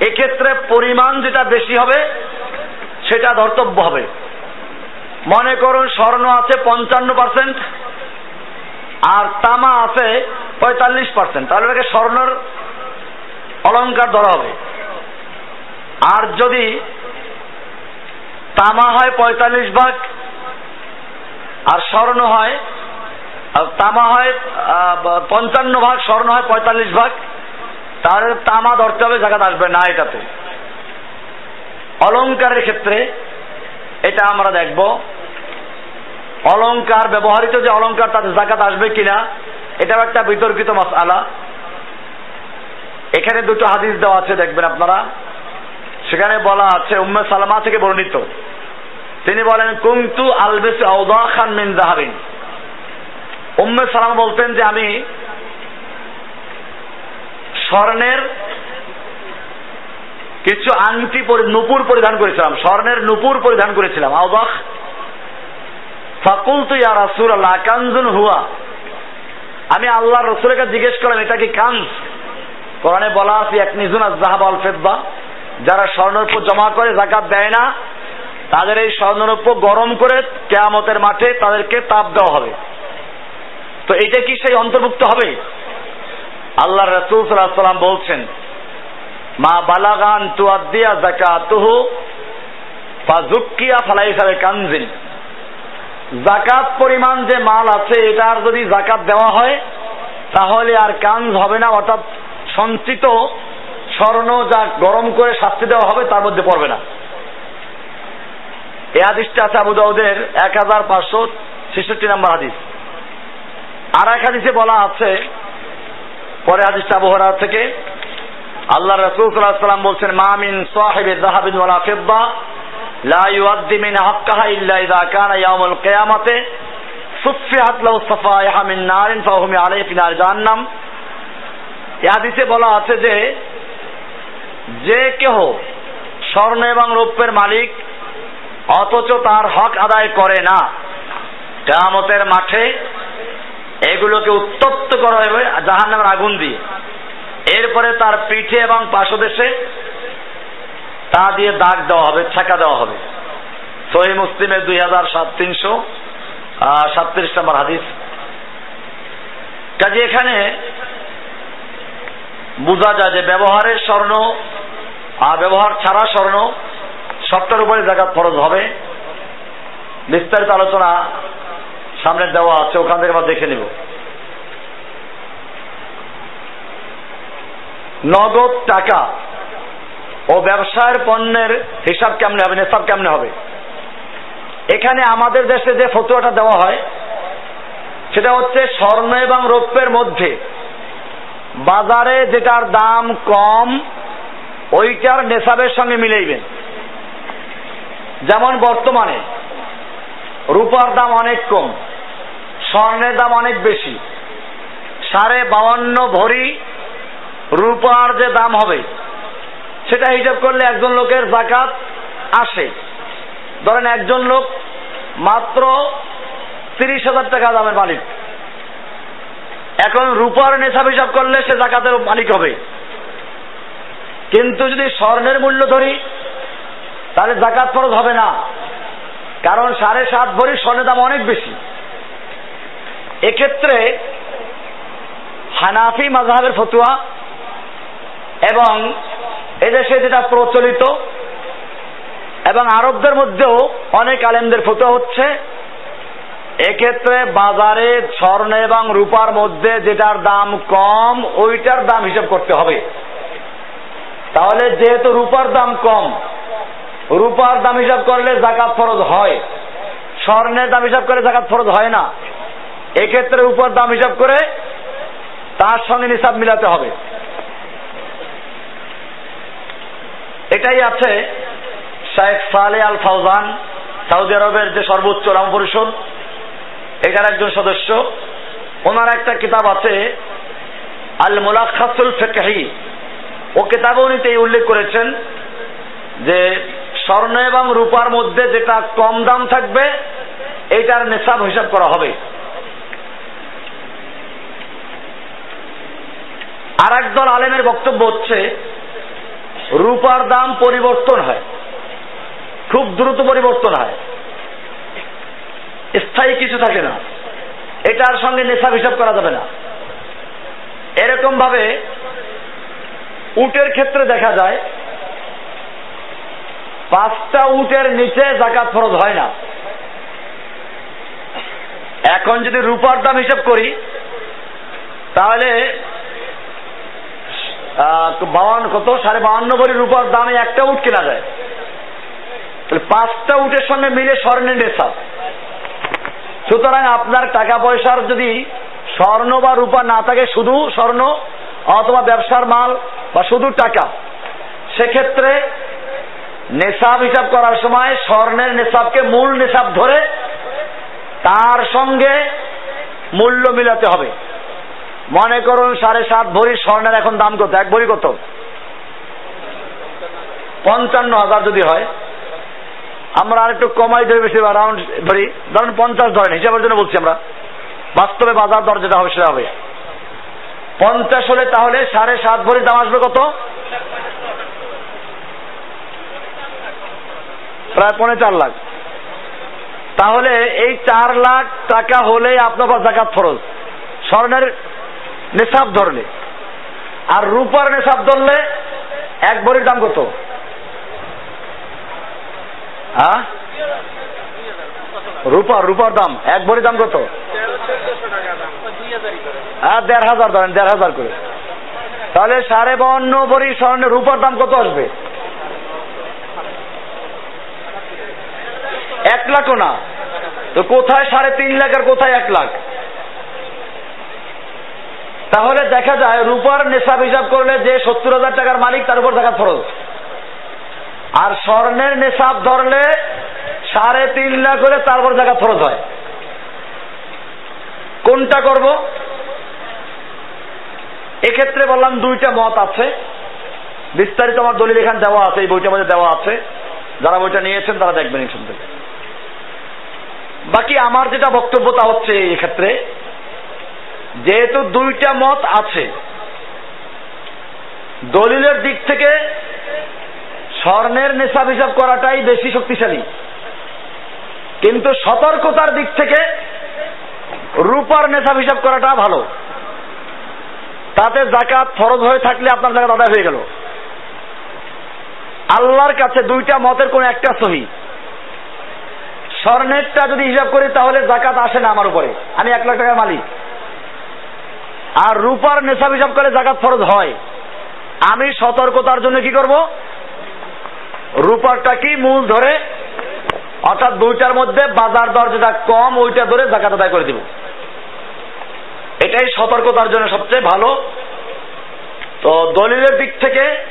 এক্ষেত্রে পরিমাণ যেটা বেশি হবে, সেটা ধর্তব্য হবে। মনে করুন স্বর্ণ আছে পঞ্চান্ন পার্সেন্ট আর তামা আছে পঁয়তাল্লিশ পার্সেন্ট তাহলে এটাকে স্বর্ণের অলঙ্কার ধরা হবে। আর যদি তামা হয় পঁয়তাল্লিশ ভাগ আর স্বর্ণ হয় তামা হয় পঞ্চান্ন ভাগ, স্বর্ণ হয় পঁয়তাল্লিশ ভাগ, তাহলে তামা ধরতে হবে জায়গাতে আসবে না এটাতে। অলঙ্কারের ক্ষেত্রে এটা আমরা দেখব। অলঙ্কার ব্যবহৃত যে অলঙ্কার তাতে জাকাত আসবে কিনা, এটাও একটা বিতর্কিত আলা এখানে দুটো হাদিস দেওয়া আছে, দেখবেন আপনারা। সেখানে বলা আছে, উম্মে সালামা থেকে বর্ণিত। তিনি বলেন কুংতু আলবেস আউদা খান মিন জাহাবিন উম্মে সালাম বলতেন যে, আমি স্বর্ণের কিছু আংটি নুপুর পরিধান করেছিলাম, স্বর্ণের নুপুর পরিধান করেছিলাম। আউদাহ ফাকুল তু রাসুল আল্লাহ কানজুন হুয়া। আমি আল্লাহ রসুলের কাছে জিজ্ঞেস করলাম, এটা কি কানজ? কোরআনে বলা আছে, এক নিজুন জাহাব আল ফেদ্দা যারা স্বর্ণরূপ জমা করে জাকাত দেয় না, তাদের এই স্বর্ণরূপ গরম করে কেয়ামতের মাঠে তাদেরকে তাপ দেওয়া হবে। তো এটা কি সেই অন্তর্ভুক্ত হবে? আল্লাহ রসুল সাল্লাহ সাল্লাম বলছেন মা বালাগান তুয়াদ্দিয়া জাকাতুহু ফাজুক্কিয়া ফালাইসাবে কানজিন। জাকাত পরিমাণ যে মাল আছে, এটার যদি জাকাত দেওয়া হয়, তাহলে আর কানজ হবে না, অর্থাৎ সঞ্চিত স্বর্ণ যা গরম করে শাস্তি দেওয়া হবে, তার মধ্যে পড়বে না। এ হাদিসটা আছে আবু দাউদের এক হাজার পাঁচশো ছেষট্টি নম্বর হাদিস। আর এক হাদিসে বলা আছে, পরে হাদিসটা আবহাওয়া থেকে আল্লাহ রসুল সাল্লাহ সাল্লাম বলছেন মামিন সাহেবের জাহাবিন ওয়ালা ফিদ্দা, লা ইউআদ্দি মিন হাক্কাহা ইল্লা ইযা কানা ইয়াউমুল কিয়ামাতে, সুফিহাত লাহু সাফাইহা বলা আছে যে যে কেহ স্বর্ণ এবং রৌপ্যের মালিক, অথচ তার হক আদায় করে না, কেয়ামতের মাঠে এগুলোকে উত্তপ্ত করা হবে জাহান্নামের আগুন দিয়ে। এরপরে তার পিঠে এবং পাশদেশে তা দিয়ে দাগ দেওয়া হবে ছাকা দেওয়া হবে। সহি মুসলিমের দুই হাজার সাত, তিনশো সাতত্রিশ নম্বর হাদিস। কাজে এখানে বোঝা যায় যে ব্যবহারের স্বর্ণ আর ব্যবহার ছাড়া স্বর্ণ সবটার উপরে জায়গা ফরজ হবে। বিস্তারিত আলোচনা সামনে দেওয়া আছে, ওখান থেকে আমরা দেখে নিব। নগদ টাকা। ও ব্যবসায়ের পণ্যের হিসাব কেমনে হবে, নেশাব কেমনে হবে? এখানে আমাদের দেশে যে ফতুয়াটা দেওয়া হয়, সেটা হচ্ছে স্বর্ণ এবং রৌপ্যের মধ্যে। বাজারে যেটার দাম কম, ওইটার নেশাবের সঙ্গে মিলাইবেন। যেমন বর্তমানে, রূপার দাম অনেক কম, স্বর্ণের দাম অনেক বেশি। সাড়ে বাউন্ন ভরি রূপার যে দাম হবে, সেটা হিসাব করলে একজন লোকের জাকাত আসে। ধরেন একজন লোক মাত্র তিরিশ হাজার টাকা দামের মালিক। এখন রূপার নেশাব হিসাব করলে সে জাকাতের মালিক হবে। কিন্তু যদি স্বর্ণের মূল্য ধরি, তাহলে জাকাত ফরজ হবে না। কারণ সাড়ে সাত ভরি স্বর্ণের দাম অনেক বেশি। এক্ষেত্রে হানাফি মাঝহাবের ফতুয়া এবং এদেশে যেটা প্রচলিত, এবং আরবদের মধ্যেও অনেক আলেমদের ফতুয়া হচ্ছে, এক্ষেত্রে বাজারে স্বর্ণ এবং রূপার মধ্যে যেটার দাম কম, ওইটার দাম হিসাব করতে হবে। তাহলে যেহেতু রূপার দাম কম, রূপার দাম হিসাব করলে জাকাত ফরজ হয়, স্বর্ণের দাম হিসাব করে জাকাত ফরজ হয় না। এক্ষেত্রে রূপার দাম হিসাব করে তার সঙ্গে নিসাব মিলাতে হবে। এটাই আছে শেখ সালে আল ফাউজান, সৌদি আরবের যে সর্বোচ্চ রাম পরিষদ, এটার একজন সদস্য। ওনার একটা কিতাব আছে, আল মুলাখাসুল ফেকাহি। ও কিতাবে উনি এই উল্লেখ করেছেন যে স্বর্ণ এবং রূপার মধ্যে যেটা কম দাম থাকবে, এইটার নেশাব হিসাব করা হবে। আর একদল আলেমের বক্তব্য হচ্ছে রূপার দাম পরিবর্তন হয়। খুব দ্রুত পরিবর্তন হয়। স্থায়ী কিছু থাকে না। এটার সঙ্গে নেশাব হিসাব করা যাবে না। এরকম ভাবে উটের ক্ষেত্রে দেখা যায়, পাঁচটা উটের নিচে জাকাত ফরজ হয় না। এখন যদি রূপার দাম হিসাব করি, তাহলে বাউান্ন কত? সাড়ে বাউন্ন ভরি রূপার দামে একটা উট কেনা যায়। তাহলে পাঁচটা উটের সঙ্গে মিলে স্বর্ণের নেশাব। সুতরাং আপনার টাকা পয়সার যদি স্বর্ণ বা রূপা না থাকে, শুধু স্বর্ণ অথবা ব্যবসার মাল বা শুধু টাকা, সেক্ষেত্রে নেশাব হিসাব করার সময় স্বর্ণের নেশাবকে মূল নেশাব ধরে তার সঙ্গে মূল্য মিলাতে হবে। মনে করুন সাড়ে সাত ভরি স্বর্ণের এখন দাম কত? এক ভরি কত? পঞ্চান্ন হাজার যদি হয়, আমরা আরেকটু কমাই ধরে বেশি রাউন্ড ধরি। ধরেন পঞ্চাশ ধরেন, হিসাবের জন্য বলছি আমরা। বাস্তবে বাজার দর যেটা হবে সেটা হবে। পঞ্চাশ হলে তাহলে সাড়ে সাত ভরি দাম আসবে কত? প্রায় পৌনে চার লাখ। তাহলে এই চার লাখ টাকা হলে আপনার জাকাত ফরজ। স্বর্ণের নেশাব ধরলে। আর রূপার নেশাব ধরলে এক ভরির দাম কত? হ্যাঁ? রূপার রূপার দাম, এক ভরির দাম কত? হ্যাঁ দেড় হাজার ধরেন, দেড় হাজার করে। তাহলে সাড়ে বাউন্ন ভরি স্বর্ণের রূপার দাম কত আসবে? এক লাখও না। তো কোথায় সাড়ে তিন লাখ আর কোথায় এক লাখ? তাহলে দেখা যায় রূপার নেশাব হিসাব করলে যে সত্তর হাজার টাকার মালিক তার উপর দেখা ফরজ। আর স্বর্ণের নেশাব ধরলে সাড়ে তিন লাখ হলে তারপর জায়গা ফরজ হয়। কোনটা করব? এক্ষেত্রে বললাম দুইটা মত আছে। বিস্তারিত আমার দলিল এখানে দেওয়া আছে, এই বইটার মধ্যে দেওয়া আছে। যারা বইটা নিয়েছেন তারা দেখবেন এখান থেকে। বাকি আমার যেটা বক্তব্য তা হচ্ছে এক্ষেত্রে যেহেতু দুইটা মত আছে, দলিলের দিক থেকে স্বর্ণের নেশাব হিসাব করাটাই বেশি শক্তিশালী। কিন্তু সতর্কতার দিক থেকে রূপার নেশাব হিসাব করাটা ভালো। তাতে জাকাত ফরজ হয়ে থাকলে আপনার জাকাত আদায় হয়ে গেল। আল্লাহর কাছে দুইটা মতের কোন একটা সহি। স্বর্ণেরটা যদি হিসাব করি তাহলে জাকাত আসে না আমার উপরে। আমি এক লাখ টাকার মালিক। আর রূপার নেশাব হিসাব করে জাকাত ফরজ হয়। আমি সতর্কতার জন্য কি করব? রূপারটা কি মূল ধরে? অর্থাৎ দুইটার মধ্যে বাজার দর যেটা কম, ওইটা ধরে জাকাত আদায় করে দিব। এটাই সতর্কতার জন্য সবচেয়ে ভালো। তো দলিলের দিক থেকে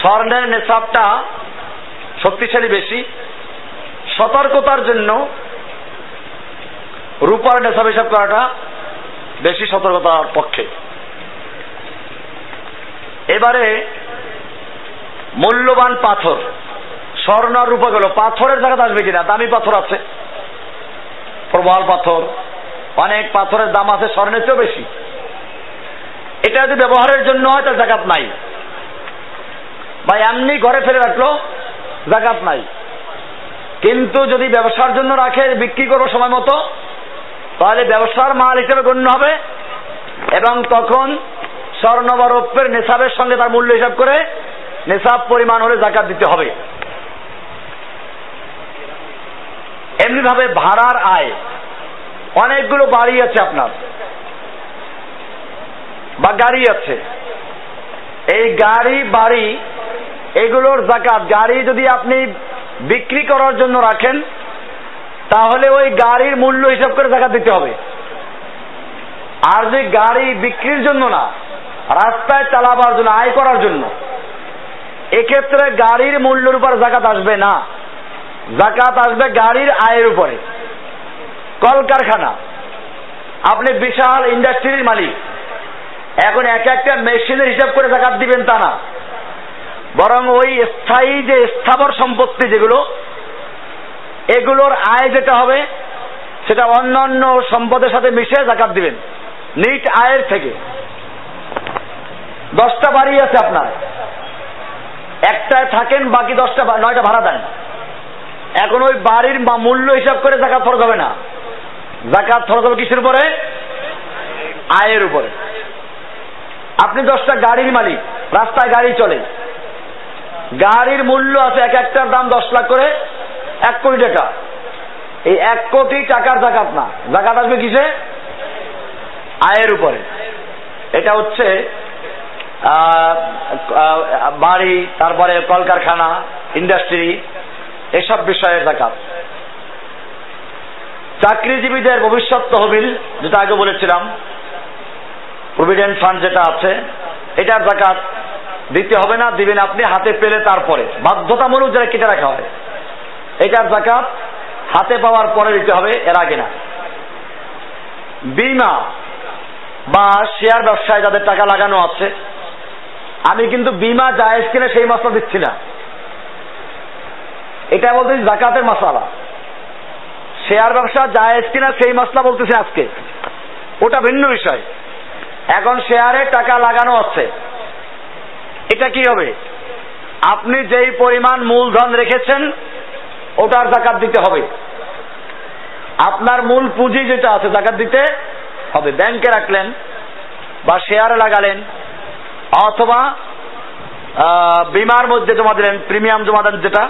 স্বর্ণের নেশাবটা শক্তিশালী বেশি। সতর্কতার জন্য রূপার নেশাব হিসাব করাটা বেশি সতর্কতার পক্ষে। এবারে মূল্যবান পাথর, স্বর্ণ রূপা গেল। পাথরের জায়গাতে আসবে কিনা? দামি পাথর আছে। প্রবাল পাথর, অনেক পাথরের দাম আছে, স্বর্ণের চেয়েও বেশি। এটা যদি ব্যবহারের জন্য হয় তার জাকাত নাই। বা এমনি ঘরে ফেলে রাখল, জাকাত নাই। কিন্তু যদি ব্যবসার জন্য রাখে, বিক্রি করব সময় মতো তাহলে ব্যবসার মাল হিসেবে গণ্য হবে এবং তখন স্বর্ণ বা রৌপ্যের নেশাবের সঙ্গে তার মূল্য হিসাব করে নেশাব পরিমাণ হলে জাকাত দিতে হবে। এমনি ভাবে ভাড়ার আয় অনেকগুলো বাড়ি আছে আপনার। বা গাড়ি আছে। এই গাড়ি, বাড়ি, এগুলোর জাকাত, গাড়ি যদি আপনি বিক্রি করার জন্য রাখেন তাহলে ওই গাড়ির মূল্য হিসাব করে জাকাত দিতে হবে। আর যে গাড়ি বিক্রির জন্য না, রাস্তায় চালাবার জন্য, আয় করার জন্য, এক্ষেত্রে গাড়ির মূল্যের উপর জাকাত আসবে না। জাকাত আসবে গাড়ির আয়ের উপরে। কলকারখানা, আপনি বিশাল ইন্ডাস্ট্রির মালিক। এখন এক একটা মেশিনের হিসাব করে জাকাত দিবেন তা না। বরং ওই স্থায়ী যে স্থাবর সম্পত্তি যেগুলো এগুলোর আয় যেটা হবে, সেটা অন্যান্য সম্পদের সাথে মিশে জাকাত দিবেন। নিট আয়ের থেকে। দশটা বাড়ি আছে আপনার। একটায় থাকেন, বাকি দশটা নয়টা ভাড়া দেন। এখন ওই বাড়ির মূল্য হিসাব করে জাকাত ফরজ হবে না। জাকাত ফরজ হবে কিসের উপরে? আয়ের উপরে। আপনি দশটা গাড়ির মালিক, রাস্তায় গাড়ি চলে। গাড়ির মূল্য আছে এক একটার দাম দশ লাখ করে। এক কোটি টাকা। এই এক কোটি টাকার জাকাত না। জাকাত আসবে কিসে? আয়ের উপরে। এটা হচ্ছে বাড়ি, তারপরে কলকারখানা ইন্ডাস্ট্রি এসব বিষয়ের জাকাত। চাকরিজীবীদের ভবিষ্যৎ তহবিল, যেটা আগে বলেছিলাম প্রভিডেন্ট ফান্ড যেটা আছে, এটার জাকাত দিতে হবে না, দিবেন আপনি, হাতে পেলে তারপরে। বাধ্যতামূলক যারা কেটে রাখা হয়। এটার জাকাত হাতে পাওয়ার পরে দিতে হবে, এর আগে না। বিমা বা শেয়ার ব্যবসায় যাদের টাকা লাগানো আছে, আমি কিন্তু বিমা জায়েজ কিনা সেই মশলা দিচ্ছি না। এটা বলতে জাকাতের মশালা শেয়ার ব্যবসা জায়েজ কিনা সেই মশলা বলতেছে আজকে। ওটা ভিন্ন বিষয়। এখন শেয়ারে টাকা লাগানো আছে। এটা কি হবে? আপনি যেই পরিমাণ মূলধন রেখেছেন ওটার জাকাত দিতে হবে। আপনার মূল পুঁজি যেটা আছে জাকাত দিতে হবে। ব্যাংকে রাখলেন বা শেয়ারে লাগালেন অথবা বিমার মধ্যে জমা দিলেন, প্রিমিয়াম জমা দেন যেটা,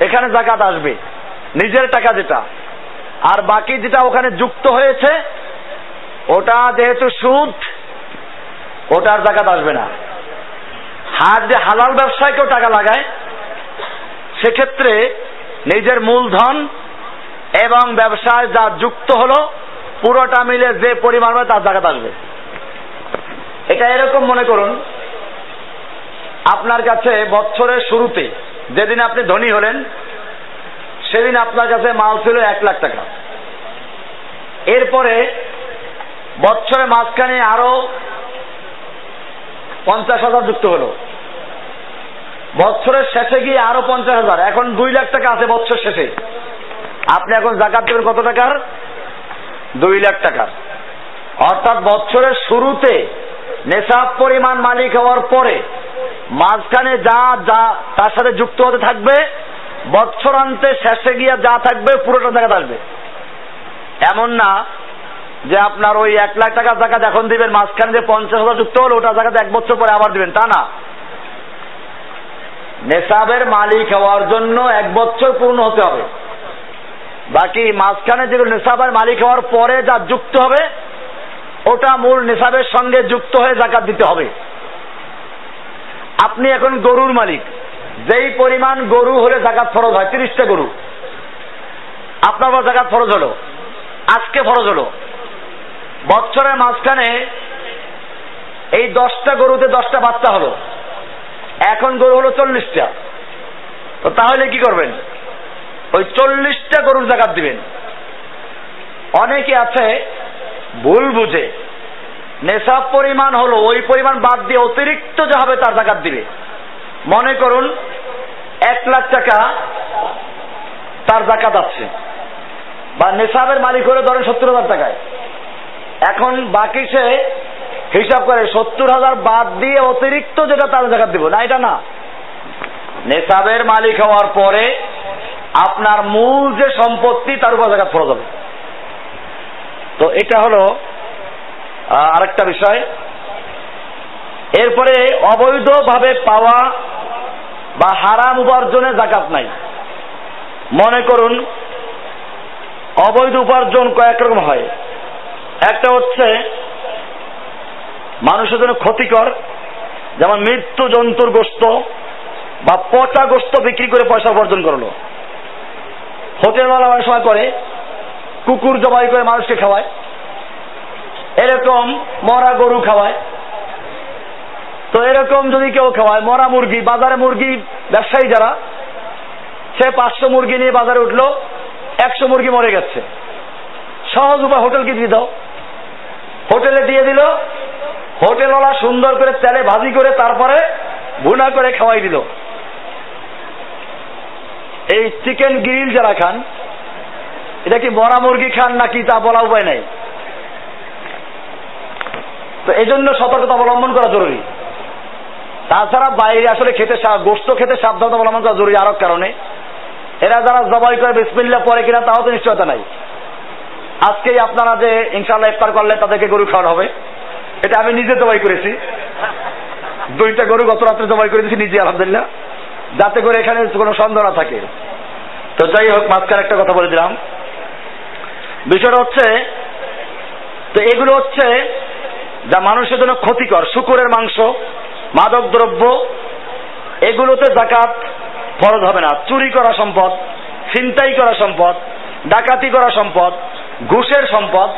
এখানে জাকাত আসবে। নিজের টাকা যেটা। আর বাকি যেটা ওখানে যুক্ত হয়েছে, ওটা যেহেতু সুদ ওটার জাকাত আসবে না। হাত যে হালাল ব্যবসায় কেউ টাকা লাগায়, সেক্ষেত্রে নিজের মূলধন এবং ব্যবসায় যা যুক্ত হলো, পুরোটা মিলে যে পরিমাণ হবে তার জায়গা আসবে। এটা এরকম মনে করুন, আপনার কাছে বছরের শুরুতে যেদিন আপনি ধনী হলেন, সেদিন আপনার কাছে মাল ছিল এক লাখ টাকা। এরপরে বছরের মাঝখানে আরও পঞ্চাশ হাজার যুক্ত হলো। বছরের শেষে গিয়ে আরও পঞ্চাশ হাজার। এখন দুই লাখ টাকা আছে বছর শেষে। আপনি এখন জাকাত দেবেন কত টাকার? দুই লাখ টাকার। অর্থাৎ বছরের শুরুতে নেশাব পরিমাণ মালিক হওয়ার পরে মাঝখানে যা যা, তার সাথে যুক্ত হতে থাকবে, বৎসরান্তে শেষে গিয়ে যা থাকবে, পুরোটা জায়গা আসবে। এমন না যে আপনার ওই এক লাখ টাকা জায়গা এখন দিবেন, মাঝখানে যে পঞ্চাশ হাজার যুক্ত হলো, ওটা জায়গাতে এক বছর পরে আবার দিবেন। তা না। নেশাবের মালিক হওয়ার জন্য এক বছর পূর্ণ হতে হবে। বাকি মাঝখানে যেগুলো নেশাবের মালিক হওয়ার পরে যা যুক্ত হবে, ওটা মূল নেশাবের সঙ্গে যুক্ত হয়ে জাকাত দিতে হবে। আপনি এখন গরুর মালিক। যেই পরিমাণ গরু হলে জাকাত ফরজ হয়, তিরিশটা গরু। আপনার পর জাকাত ফরজ হলো। আজকে ফরজ হলো। বছরের মাঝখানে এই দশটা গরুতে দশটা বাচ্চা হলো। এখন গরু হলো চল্লিশটা। তো তাহলে কি করবেন? ওই চল্লিশটা গরুর জাকাত দিবেন। অনেকে আছে, ভুল বুঝে। নেশাব পরিমাণ হলো, ওই পরিমাণ বাদ দিয়ে অতিরিক্ত যা হবে তার জাকাত দিবে। মনে করুন, এক লাখ টাকা তার জাকাত আছে। বা নেশাবের মালিক হলে ধরেন সত্তর হাজার টাকায়। এখন বাকি সে হিসাব করে সত্তর হাজার বাদ দিয়ে অতিরিক্ত যেটা তার জাকাত দিব। না, এটা না। নেশাবের মালিক হওয়ার পরে আপনার মূল যে সম্পত্তি তার উপর জাকাত ফরজ হবে। তো এটা হলো আরেকটা বিষয়। এরপরে অবৈধভাবে পাওয়া বা হারাম উপার্জনে জাকাত নাই। মনে করুন, অবৈধ উপার্জন কয়েক রকম হয়। একটা হচ্ছে মানুষের জন্য ক্ষতিকর, যেমন মৃত্যু জন্তুর গোস্ত বা পচা গোস্ত বিক্রি করে পয়সা উপার্জন করল। হোটেলওয়ালা অনেক সময় করে, কুকুর জবাই করে মানুষকে খাওয়ায়। এরকম মরা গরু খাওয়ায়। তো এরকম যদি কেউ খাওয়ায়, মরা মুরগি, বাজারে মুরগি ব্যবসায়ী যারা, সে পাঁচশো মুরগি নিয়ে বাজারে উঠল, একশো মুরগি মরে গেছে। সহজ উপায় হোটেলকে দিয়ে দাও। হোটেলে দিয়ে দিল হোটেলওয়ালা সুন্দর করে তেলে ভাজি করে তারপরে ভুনা করে খাওয়াই দিল। এই চিকেন গ্রিল যারা খান, এটা কি মরা মুরগি খান নাকি তা বলা উপায় নাই। তো এই জন্য সতর্কতা অবলম্বন করা জরুরি। তাছাড়া বাইরে আসলে খেতে গোস্ত খেতে সাবধানতা অবলম্বন করা জরুরি আরও কারণে। এরা যারা জবাই করে বিসমিল্লা পরে কিনা তাও তো নিশ্চয়তা নাই। আজকেই আপনারা যে ইনশাল্লাহ ইফতার করলে তাদেরকে গরু খাওয়ানো হবে। এটা আমি নিজে জবাই করেছি। দুইটা গরু গত রাত্রে জবাই করে দিয়েছি, নিজে আলহামদুলিল্লাহ। যাতে করে এখানে কোনো সন্দেহ না থাকে। তো যাই হোক, মাঝখানে একটা কথা বলে দিলাম। বিষয়টা হচ্ছে, তো এগুলো হচ্ছে যা মানুষের জন্য ক্ষতিকর। শুকুরের মাংস, মাদক দ্রব্য, এগুলোতে জাকাত ফরজ হবে না। চুরি করা সম্পদ, ছিনতাই করা সম্পদ, ডাকাতি করা সম্পদ, ঘুষের সম্পদ,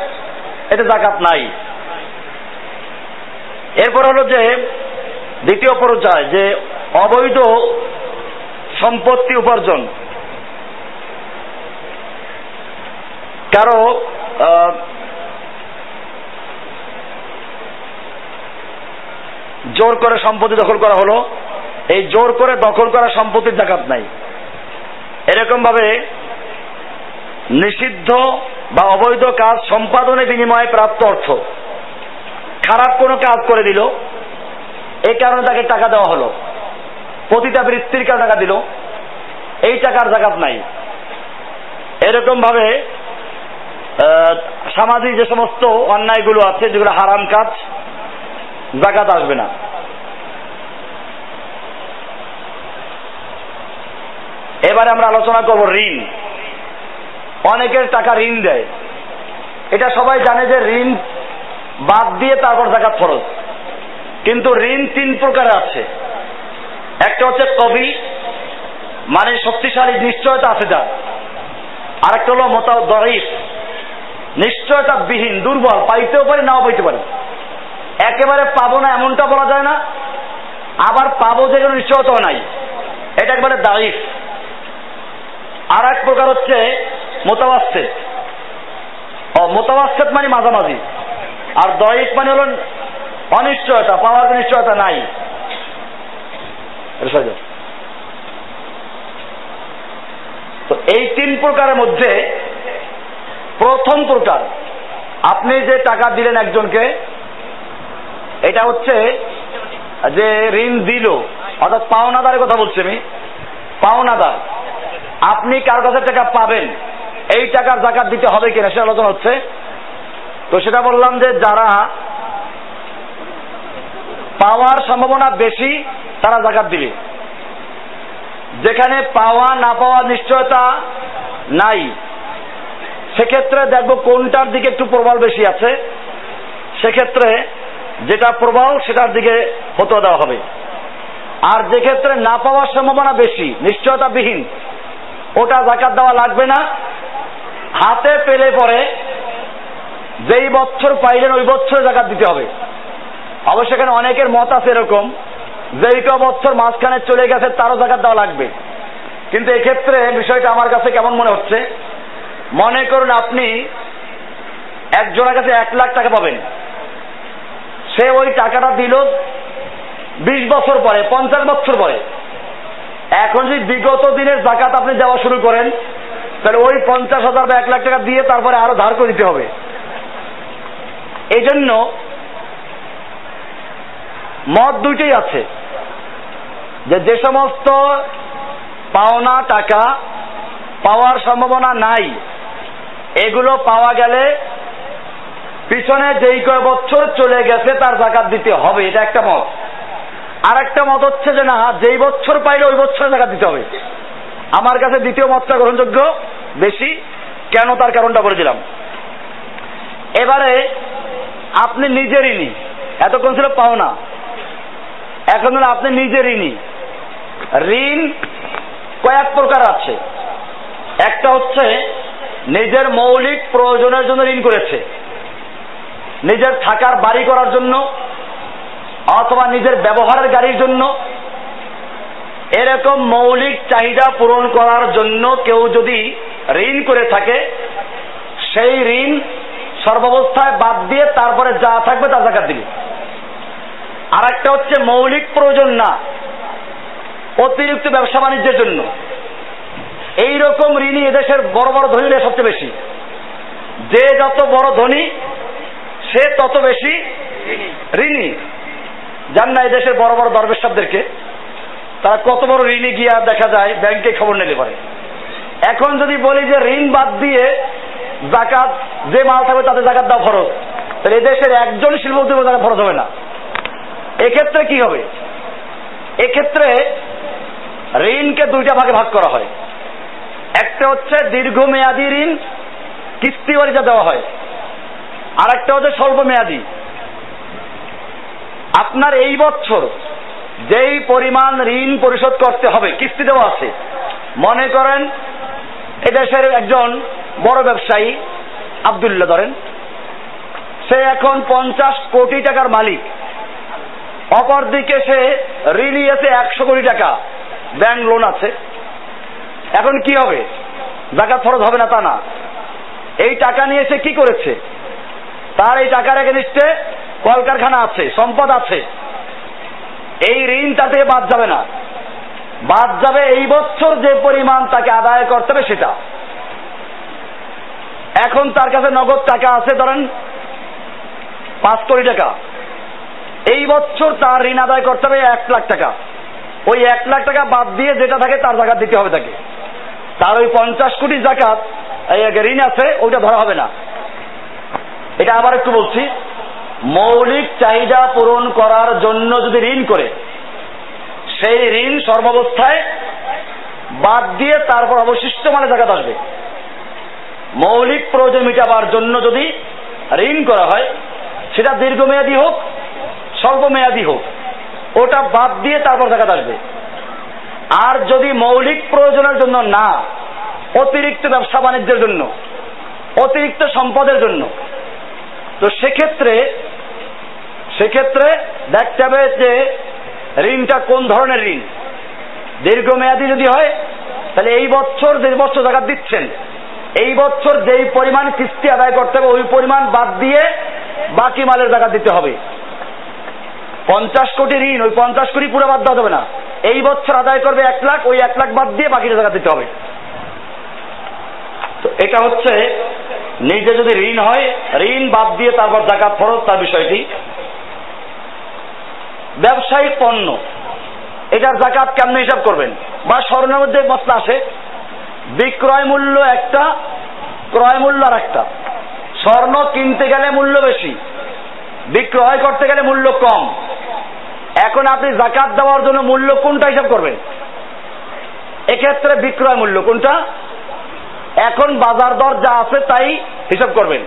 এতে জাকাত নাই। এরপর হলো যে, দ্বিতীয় পর্যায়, যে অবৈধ সম্পত্তি উপার্জন। কারও জোর করে সম্পত্তি দখল করা হলো, এই জোর করে দখল করা সম্পত্তির জাকাত নাই। এরকম ভাবে নিষিদ্ধ বা অবৈধ কাজ সম্পাদনের বিনিময়ে প্রাপ্ত অর্থ। খারাপ কোনো কাজ করে দিল, এই কারণে তাকে টাকা দেওয়া হলো। প্রতিটা বৃত্তির কারণে টাকা দিল, এই টাকার জাকাত নাই। এরকম ভাবে সামাজিক যে সমস্ত অন্যায়গুলো আছে, যেগুলো হারাম কাজ, জাকাত আসবে না। এবারে আমরা আলোচনা করব ঋণ। অনেকের টাকা ঋণ দেয়। এটা সবাই জানে যে ঋণ বাদ দিয়ে তারপর জাকাত ফরজ। কিন্তু ঋণ তিন প্রকার আছে। একটা হচ্ছে কবি মানে শক্তিশালী, নিশ্চয়তা আছে যার। আরেকটা হলো মোতা দরিফ। নিশ্চয়তা বিহীন, দুর্বল, পাইতেও পারে, নাও পাইতে পারে। একেবারে পাবো না এমনটা বলা যায় না। আবার পাবো যে কোনো নিশ্চয়তাও নাই। এটা একবারে দারিফ। আর এক প্রকার হচ্ছে মোতাবাস্তেদ ও মোতাবাস্তেদ মানে মাঝামাঝি। আর দরিফ মানে হলো অনিশ্চয়তা, পাওয়ার নিশ্চয়তা নাই। তো এই তিন প্রকারের মধ্যে প্রথম প্রকার, আপনি যে টাকা দিলেন একজনকে, এটা হচ্ছে যে ঋণ দিল, অর্থাৎ পাওনাদারের কথা বলছি আমি, পাওনাদার, আপনি কার কাছে টাকা পাবেন, এই টাকার জাকাত দিতে হবে কিনা সে আলোচনা হচ্ছে। তো সেটা বললাম যে যারা পাওয়ার সম্ভাবনা বেশি, তারা জাকাত দিবে। যেখানে পাওয়া, না পাওয়া নিশ্চয়তা নাই, সেক্ষেত্রে দেখব কোনটার দিকে একটু প্রবল বেশি আছে। সেক্ষেত্রে যেটা প্রবল, সেটার দিকে হতো দেওয়া হবে। আর যে ক্ষেত্রে না পাওয়ার সম্ভাবনা বেশি নিশ্চয়তা বিহীন ওটা জাকাত দেওয়া লাগবে না। হাতে পেলে পরে যেই বছর পাইলেন, ওই বছর জাকাত দিতে হবে। অবশ্য এখানে অনেকের মত আছে এরকম, যেই ক বছর মাঝখানে চলে গেছে, তারও জাকাত দেওয়া লাগবে। কিন্তু এক্ষেত্রে বিষয়টা আমার কাছে কেমন মনে হচ্ছে, মনে করুন আপনি, একজনের কাছে এক লাখ টাকা পাবেন। সে ওই টাকাটা দিল বিশ বছর পরে, পঞ্চাশ বছর পরে। এখন যদি বিগত দিনের জাকাত আপনি দেওয়া শুরু করেন, তাহলে ওই পঞ্চাশ হাজার বা এক লাখ টাকা দিয়ে তারপরে আরও ধার করে দিতে হবে। এই জন্য মত দুইটাই আছে। যে যে সমস্ত পাওনা টাকা পাওয়ার সম্ভাবনা নাই, এগুলো পাওয়া গেলে পিছনে যেই কয় বছর চলে গেছে তার জাকাত দিতে হবে, এটা একটা মত। আর একটা মত হচ্ছে যে না, যেই বছর পাইলে ওই বছর জাকাত দিতে হবে। আমার কাছে দ্বিতীয় মতটা গ্রহণযোগ্য বেশি, কেন তার কারণটা বলে দিলাম। এবারে আপনি নিজে ঋণী এতক্ষণ ছিল পাওনা। এখন হলো আপনি নিজে ঋণী ঋণ কয়েক প্রকার আছে। একটা হচ্ছে নিজের মৌলিক প্রয়োজনের জন্য ঋণ করেছে। নিজের থাকার, বাড়ি করার জন্য অথবা নিজের ব্যবহারের গাড়ির জন্য। এরকম মৌলিক চাহিদা পূরণ করার জন্য কেউ যদি ঋণ করে থাকে, সেই ঋণ সর্বাবস্থায় বাদ দিয়ে তারপরে যা থাকবে তা জাকাত দিবে। আর একটা হচ্ছে মৌলিক প্রয়োজন না, অতিরিক্ত ব্যবসা বাণিজ্যের জন্য। এই রকম ঋণই এদেশের বড় বড় ধনীরা সবচেয়ে বেশি। যে যত বড় ধনী, সে তত বেশি ঋণী। জান না এদেশের বড় বড় দরবেশ সাহেবদেরকে তারা কত বড় ঋণে গিয়া দেখা যায়, ব্যাংকে খবর নিতে পারে। এখন যদি বলি যে ঋণ বাদ দিয়ে জাকাত, যে মাল থাকবে তাতে জাকাত দাও ফরজ। তাহলে এদেশের একজন শিল্পপতি জাকাত ফরজ হবে না। এক্ষেত্রে কি হবে? এক্ষেত্রে ঋণকে দুইটা ভাগে ভাগ করা হয়। একটা হচ্ছে দীর্ঘমেয়াদী ঋণ, কিস্তি বাড়িটা দেওয়া হয়। আর একটা হচ্ছে স্বল্প মেয়াদী আপনার এই বছর যেই পরিমাণ ঋণ পরিশোধ করতে হবে, কিস্তি দেওয়া আছে, মনে করেন এদেশের একজন বড় ব্যবসায়ী, আবদুল্লাহ ধরেন, সে এখন পঞ্চাশ কোটি টাকার মালিক। অপরদিকে সে ঋণী আছে একশো কোটি টাকা। ব্যাংক লোন আছে। এখন কি হবে? জাকাত ফরজ হবে না তা না। এই টাকা নিয়ে সে কি করেছে? তার এই টাকার এগেনিস্টে কলকারখানা আছে, সম্পদ আছে। এই ঋণ তাতে বাদ যাবে না। বাদ যাবে এই বছর যে পরিমাণ তাকে আদায় করতে হবে সেটা। এখন তার কাছে নগদ টাকা আছে, ধরেন পাঁচ কোটি টাকা। এই বছর তার ঋণ আদায় করতে হবে এক লাখ টাকা। ওই এক লাখ টাকা বাদ দিয়ে যেটা থাকে তার জাকাত দিতে হবে তাকে। তার ওই পঞ্চাশ কোটি জাকাত ঋণ আছে, ওইটা ধরা হবে না। এটা আবার একটু বলছি, মৌলিক চাহিদা পূরণ করার জন্য যদি ঋণ করে সেই ঋণ সর্বাবস্থায় বাদ দিয়ে তারপর অবশিষ্ট মানে জায়গা আসবে। মৌলিক প্রয়োজন মিটাবার জন্য যদি ঋণ করা হয়, সেটা দীর্ঘমেয়াদী হোক স্বল্প মেয়াদী হোক, ওটা বাদ দিয়ে তারপর জায়গা আসবে। আর যদি মৌলিক প্রয়োজনের জন্য না, অতিরিক্ত ব্যবসা বাণিজ্যের জন্য, অতিরিক্ত সম্পদের জন্য, তো সেক্ষেত্রে সেক্ষেত্রে দেখতে হবে যে ঋণটা কোন ধরনের ঋণ? দীর্ঘমেয়াদী যদি হয়, তাহলে এই বছর যে বছর জায়গা দিচ্ছেন, এই বছর যেই পরিমাণ কিস্তি আদায় করতে হবে, ওই পরিমাণ বাদ দিয়ে বাকি মালের জায়গা দিতে হবে। পঞ্চাশ কোটি ঋণ, ওই পঞ্চাশ কোটি পুরো বাদ দেওয়া যাবে না। এই বছর আদায় করবে এক লাখ, ওই এক লাখ বাদ দিয়ে বাকিটা জায়গা দিতে হবে। তো এটা হচ্ছে, নিজে যদি ঋণ হয়, ঋণ বাদ দিয়ে তারপর জাকাত ফরজ, তার বিষয়টি ব্যবসায়িক পণ্য। এটার জাকাত কেমনে হিসাব করবেন? বা স্বর্ণের মধ্যে মশলা আসে? বিক্রয় মূল্য একটা, ক্রয় মূল্য আর একটা স্বর্ণ কিনতে গেলে মূল্য বেশি, বিক্রয় করতে গেলে মূল্য কম। এখন আপনি জাকাত দেওয়ার জন্য মূল্য কোনটা হিসাব করবেন? এক্ষেত্রে বিক্রয় মূল্য কোনটা? এখন বাজার দর যা আছে তাই হিসাব করবেন।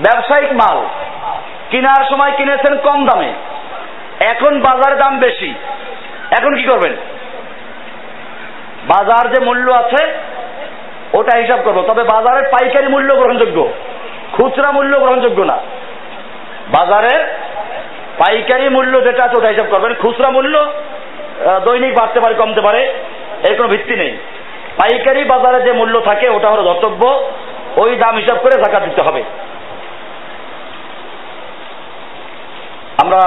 ব্যবসায়িক মাল, কেনার সময় কিনেছেন কম দামে। এখন বাজারে দাম বেশি। এখন কি করবেন? বাজার যে মূল্য আছে, ওটা হিসাব করব। তবে বাজারের পাইকারি মূল্য গ্রহণযোগ্য। খুচরা মূল্য গ্রহণযোগ্য না। বাজারের পাইকারি মূল্য যেটা আছে, ওটা হিসাব করবেন। খুচরা মূল্য দৈনিক বাড়তে পারে, কমতে পারে, এর কোনো ভিত্তি নেই। পাইকারি বাজারে যে মূল্য থাকে, ওটা হলো ধর্তব্য ওই দাম হিসাব করে জাকাত দিতে হবে। আমরা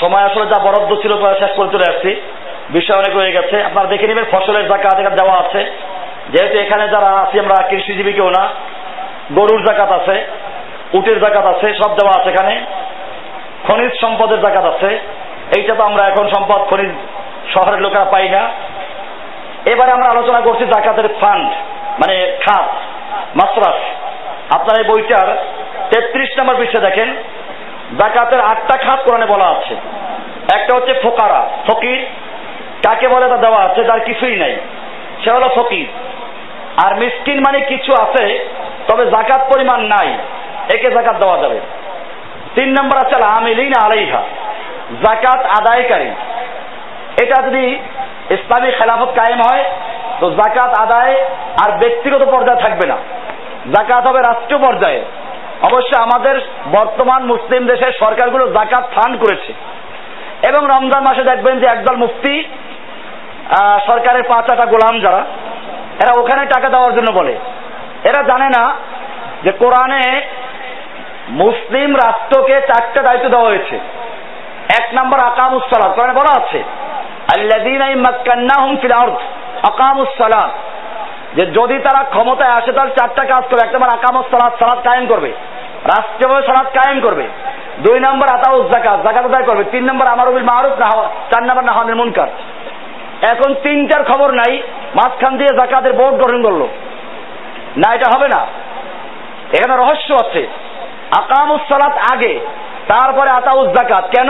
সময় আসলে যা বরাদ্দ ছিল শেষ করে চলে আসছি। বিষয় অনেক রয়ে গেছে। আপনারা দেখে নেবেন, ফসলের জাকাত এখানে দেওয়া আছে। যেহেতু এখানে যারা আছি, আমরা কৃষিজীবী কেউ না, গরুর জাকাত আছে, উটের জাকাত আছে, সব দেওয়া আছে এখানে। খনিজ সম্পদের জাকাত আছে। এইটা তো আমরা এখন সম্পদ, খনিজ শহরের লোকেরা পাই না। এবারে আমরা আলোচনা করছি জাকাতের ফান্ড মানে খাত, মাসরাফ। আপনার এই বইটার তেত্রিশ নম্বর পৃষ্ঠে দেখেন। জাকাতের আটটা খাত কোরআনে বলা আছে। একটা হচ্ছে ফোকারা, ফকির। কাকে বলে তা দেওয়া আছে, যার কিছুই নাই। সে হলো ফকির। আর মিসকিন মানে কিছু আছে, তবে জাকাত পরিমাণ নাই। একে জাকাত দেওয়া যাবে। তিন নম্বর আছে আমিলিন আলাইহা। জাকাত আদায়কারী। এটা যদি ইসলামী খেলাফত কায়েম হয়, তো জাকাত আদায় আর ব্যক্তিগত পর্যায়ে থাকবে না। জাকাত হবে রাষ্ট্রীয় পর্যায়ে। অবশ্য আমাদের বর্তমান মুসলিম দেশের সরকারগুলো জাকাত ফান্ড করেছে। এবং রমজান মাসে দেখবেন যে একদল মুফতি সরকারের পাঁচ আটা গোলাম যারা, এরা ওখানে টাকা দেওয়ার জন্য বলে। এরা জানে না যে কোরআনে মুসলিম রাষ্ট্রকে চারটা দায়িত্ব দেওয়া হয়েছে। এক নম্বর আকামুসালাদ কোরআনে বলা আছে যে যদি তারা ক্ষমতায় আসে, তাহলে চারটা কাজ করবে। এক নম্বর আকামুস সালাদ সালাদ কায়েম করবে। রাষ্ট্রীয়ভাবে সালাদ কায়েম করবে। দুই নম্বর আতাউজ জাকাত জাকাত আদায় করবে। তিন নম্বর আমার আমারুবিল মারুফ, না চার নম্বর না হানিল মুনকার এখন তিনটার খবর নাই, মাঝখান দিয়ে জাকাতের বোর্ড গঠন করল। না, এটা হবে না। এখানে রহস্য আছে। আকামুস সালাত আগে, তারপরে আতাউজ জাকাত কেন?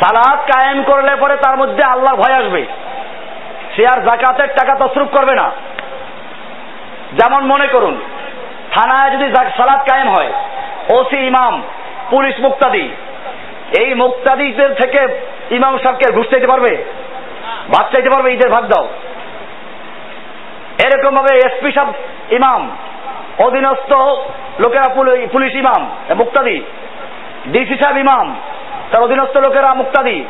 সালাদ কায়েম করলে পরে তার মধ্যে আল্লাহ ভয় আসবে। সে আর জাকাতের টাকা তসরুপ করবে না। যেমন মনে করুন থানায় যদি সালাদ কায়েম হয়। ওসি, ইমাম, পুলিশ, মুক্তাদি। এই মুক্তাদিদের থেকে ইমাম সাহেবকে ঘুষ চাইতে পারবে? ভাগ চাইতে পারবে ঈদের ভাগ দাও। এরকম ভাবে এসপি সাহেব, ইমাম, অধীনস্থ লোকেরা পুলিশ ইমাম, মুক্তাদি, ডিসি সাহেব ইমাম, তার অধীনস্থ লোকেরা মুক্তাদি।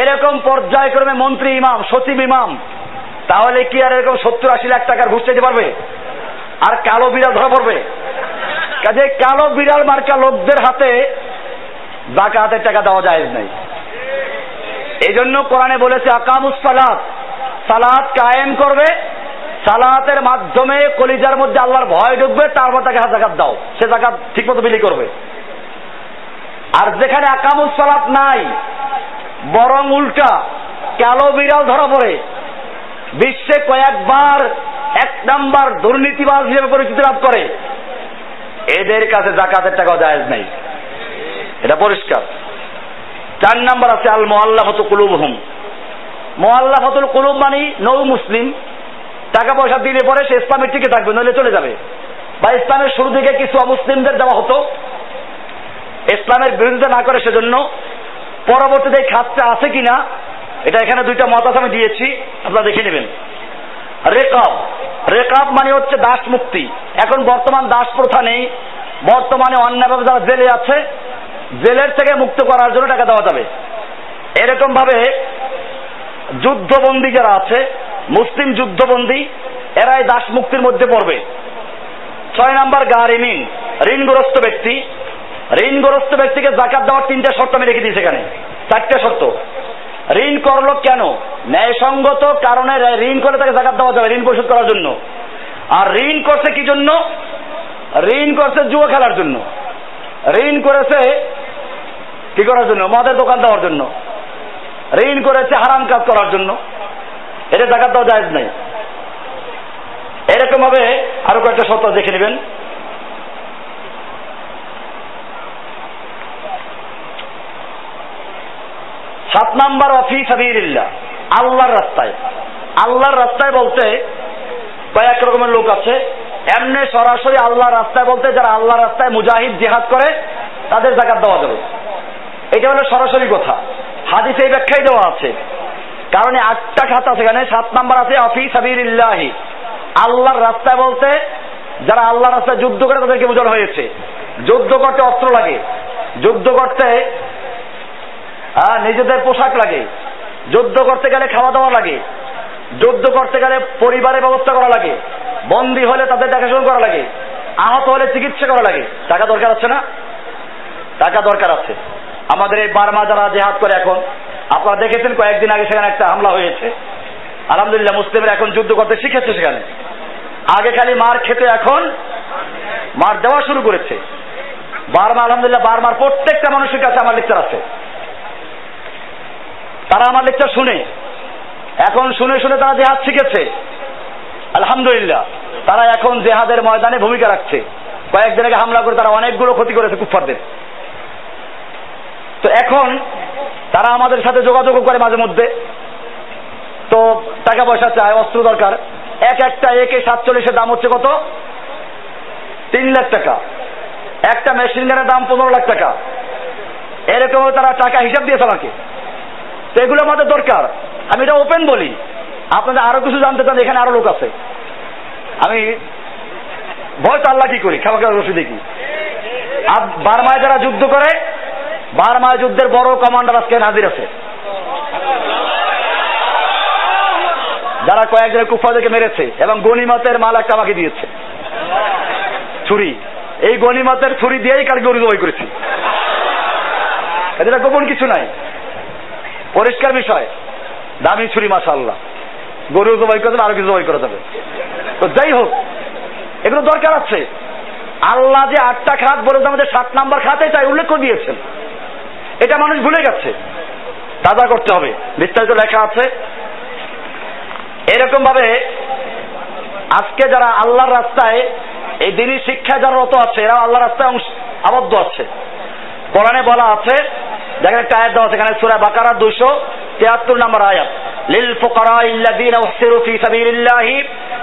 এরকম পর্যায়ক্রমে মন্ত্রী ইমাম, সচিব ইমাম, তাহলে কি আর এরকম সত্তর আশি লাখ টাকার ঘুষ চাইতে পারবে? আর কালো বিড়াল ধরা পড়বে। কাজে কালো বিড়াল মার্কা লোকদের হাতে জাকাতের টাকা দেওয়া যায় নাই। এই জন্য কোরআনে বলেছে, আকামুস সালাত। সালাত কায়েম করবে, সালাতের মাধ্যমে কলিজার মধ্যে আল্লাহর ভয় ঢুকবে, তারপর তাকে জাকাত দাও। সে জাকাত ঠিক মতো বিলি করবে। আর যেখানে আকামুস সালাত নাই, বরং উল্টা কালো বিড়াল ধরা পড়ে বিশ্বে কয়েকবার এক নাম্বার দুর্নীতিবাজ হিসেবে পরিচিতি লাভ করে। এদের কাছে জাকাতের টাকাও জায়েজ নাই। এটা পরিষ্কার। চার নাম্বার আছে আল মোয়াল্লাফত কুলুব হুম মোয়াল্লাফতুল কুলুব মানে নৌ মুসলিম। টাকা পয়সা দিলে পরে সে ইসলামের টিকে থাকবে, নইলে চলে যাবে। বা ইসলামের শুরু থেকে কিছু অমুসলিমদের দেওয়া হতো। ইসলামের বিরোধিতা না করে সেজন্য পরবর্তীতে খাতটা আছে কিনা এটা এখানে দুইটা মত আছে, আমি দিয়েছি, আপনারা দেখে নেবেন। রেকাব। রেকাব মানে হচ্ছে দাস মুক্তি। এখন বর্তমান দাস প্রথা নেই। বর্তমানে অন্যায়ভাবে যারা জেলে আছে, জেলের থেকে মুক্ত করার জন্য টাকা দেওয়া যাবে। এরকম ভাবে যুদ্ধবন্দী যারা আছে, মুসলিম যুদ্ধবন্দী, এরাই দাস মুক্তির মধ্যে পড়বে। ছয় নাম্বার গারিমিন ঋণগ্রস্ত ব্যক্তি। ঋণগ্রস্ত ব্যক্তিকে জাকাত দেওয়ার তিনটা শর্ত আমি রেখে দিয়েছি এখানে। চারটে শর্ত। ঋণ করল কেন? ন্যায়সঙ্গত কারণে ঋণ করে তাকে জাকাত দেওয়া যাবে, ঋণ পরিশোধ করার জন্য। আর ঋণ করছে কি জন্য? ঋণ করছে জুয়া খেলার জন্য। ঋণ করেছে কি করার জন্য? মদের দোকান দেওয়ার জন্য। ঋণ করেছে হারাম কাজ করার জন্য। এটা জাকাত দেওয়া যায় নাই। এরকম ভাবে আরও কয়েকটা শর্ত দেখে নেবেন। সাত নাম্বার অফি সাবিরিল্লাহ আল্লাহর রাস্তায়। আল্লাহর রাস্তায় বলতে কয়েক রকমের লোক আছে। এমনি সরাসরি আল্লাহর রাস্তায় বলতে যারা আল্লাহর রাস্তায় মুজাহিদ, জিহাদ করে, তাদের জাকাত দেওয়া যাবে। এটা হলো সরাসরি কথা। হাদিসে এই ব্যাখ্যাই দেওয়া আছে। কারণ আটটা খাতা সেখানে সাত নাম্বার আছে, অফি সাবিরিল্লাহি আল্লাহর রাস্তায় বলতে যারা আল্লাহর রাস্তায় যুদ্ধ করে তাদেরকে বোঝানো হয়েছে। যুদ্ধ করতে অস্ত্র লাগে। যুদ্ধ করতে নিজেদের পোশাক লাগে। যুদ্ধ করতে গেলে খাওয়া দাওয়া লাগে। যুদ্ধ করতে গেলে পরিবারের ব্যবস্থা করা লাগে। বন্দী হলে তাদের দেখাশোনা করা লাগে। আহত হলে চিকিৎসা করা লাগে। টাকা দরকার আছে না? টাকা দরকার আছে। আমাদের এই বার্মা যারা জেহাদ করে এখন, আপনারা দেখেছেন কয়েকদিন আগে সেখানে একটা হামলা হয়েছে। আলহামদুলিল্লাহ মুসলিমরা এখন যুদ্ধ করতে শিখেছে সেখানে। আগে খালি মার খেতে, এখন মার দেওয়া শুরু করেছে। বার্মা, আলহামদুলিল্লাহ, বার্মার প্রত্যেকটা মানুষের কাছে আমার লেকচার আছে। তারা আমার লেকচার শুনে। এখন শুনে শুনে তারা জেহাদ শিখেছে। আলহামদুলিল্লাহ, তারা এখন জেহাদের ময়দানে ভূমিকা রাখছে। কয়েকদিন আগে হামলা করে তারা অনেকগুলো ক্ষতি করেছে কুফারদের তো এখন তারা আমাদের সাথে যোগাযোগ করে মাঝে মধ্যে। তো টাকা পয়সা চায়, অস্ত্র দরকার। এক একটা একে সাতচল্লিশের দাম হচ্ছে কত? তিন লাখ টাকা। একটা মেশিন গানের দাম পনেরো লাখ টাকা। এরকম তারা টাকা হিসাব দিয়েছে আমাকে। তো এগুলো আমাদের দরকার। আমি এটা ওপেন বলি। আপনাদের আরও কিছু জানতে চান, এখানে আরও লোক আছে। আমি ভয় তো আল্লাহ কি করি খাওয়া রসি দেখি। আর বারমায় যারা যুদ্ধ করে, বারমায় যুদ্ধের বড় কমান্ডার আজকে হাজির আছে। যারা কয়েকজন কুফাদেরকে মেরেছে এবং গনিমতের মাল একটা আমাকে দিয়েছে। ছুরি। এই গনিমতের ছুরি দিয়েই কালকে গরু করেছি। এটা গোপন কিছু নাই। পরিষ্কার বিষয়। দামি ছুরি মাসা আল্লাহ গরু জবাই করে আরও কিছু জবাই করা যাবে। তো যাই হোক, এগুলো দরকার আছে। আল্লাহ যে আটটা খাত বলে আমাদের সাত নাম্বার খাতে তাই উল্লেখ করে দিয়েছেন। এটা মানুষ ভুলে গেছে। তাজা করতে হবে। বিস্তারিত লেখা আছে। এরকম ভাবে আজকে যারা আল্লাহর রাস্তায় এই দিনই শিক্ষায় যারা রত আছে এরা আল্লাহর রাস্তায় আবদ্ধ আছে। কোরআনে বলা আছে দেখেন একটা আয়াত দেওয়া আছে, এখানে সুরা বাকারা দুশো তিয়াত্তর নম্বর আয়াত। লিল ফুকারা ইল্লাযীনা উহসিরু ফি সাবিলিল্লাহি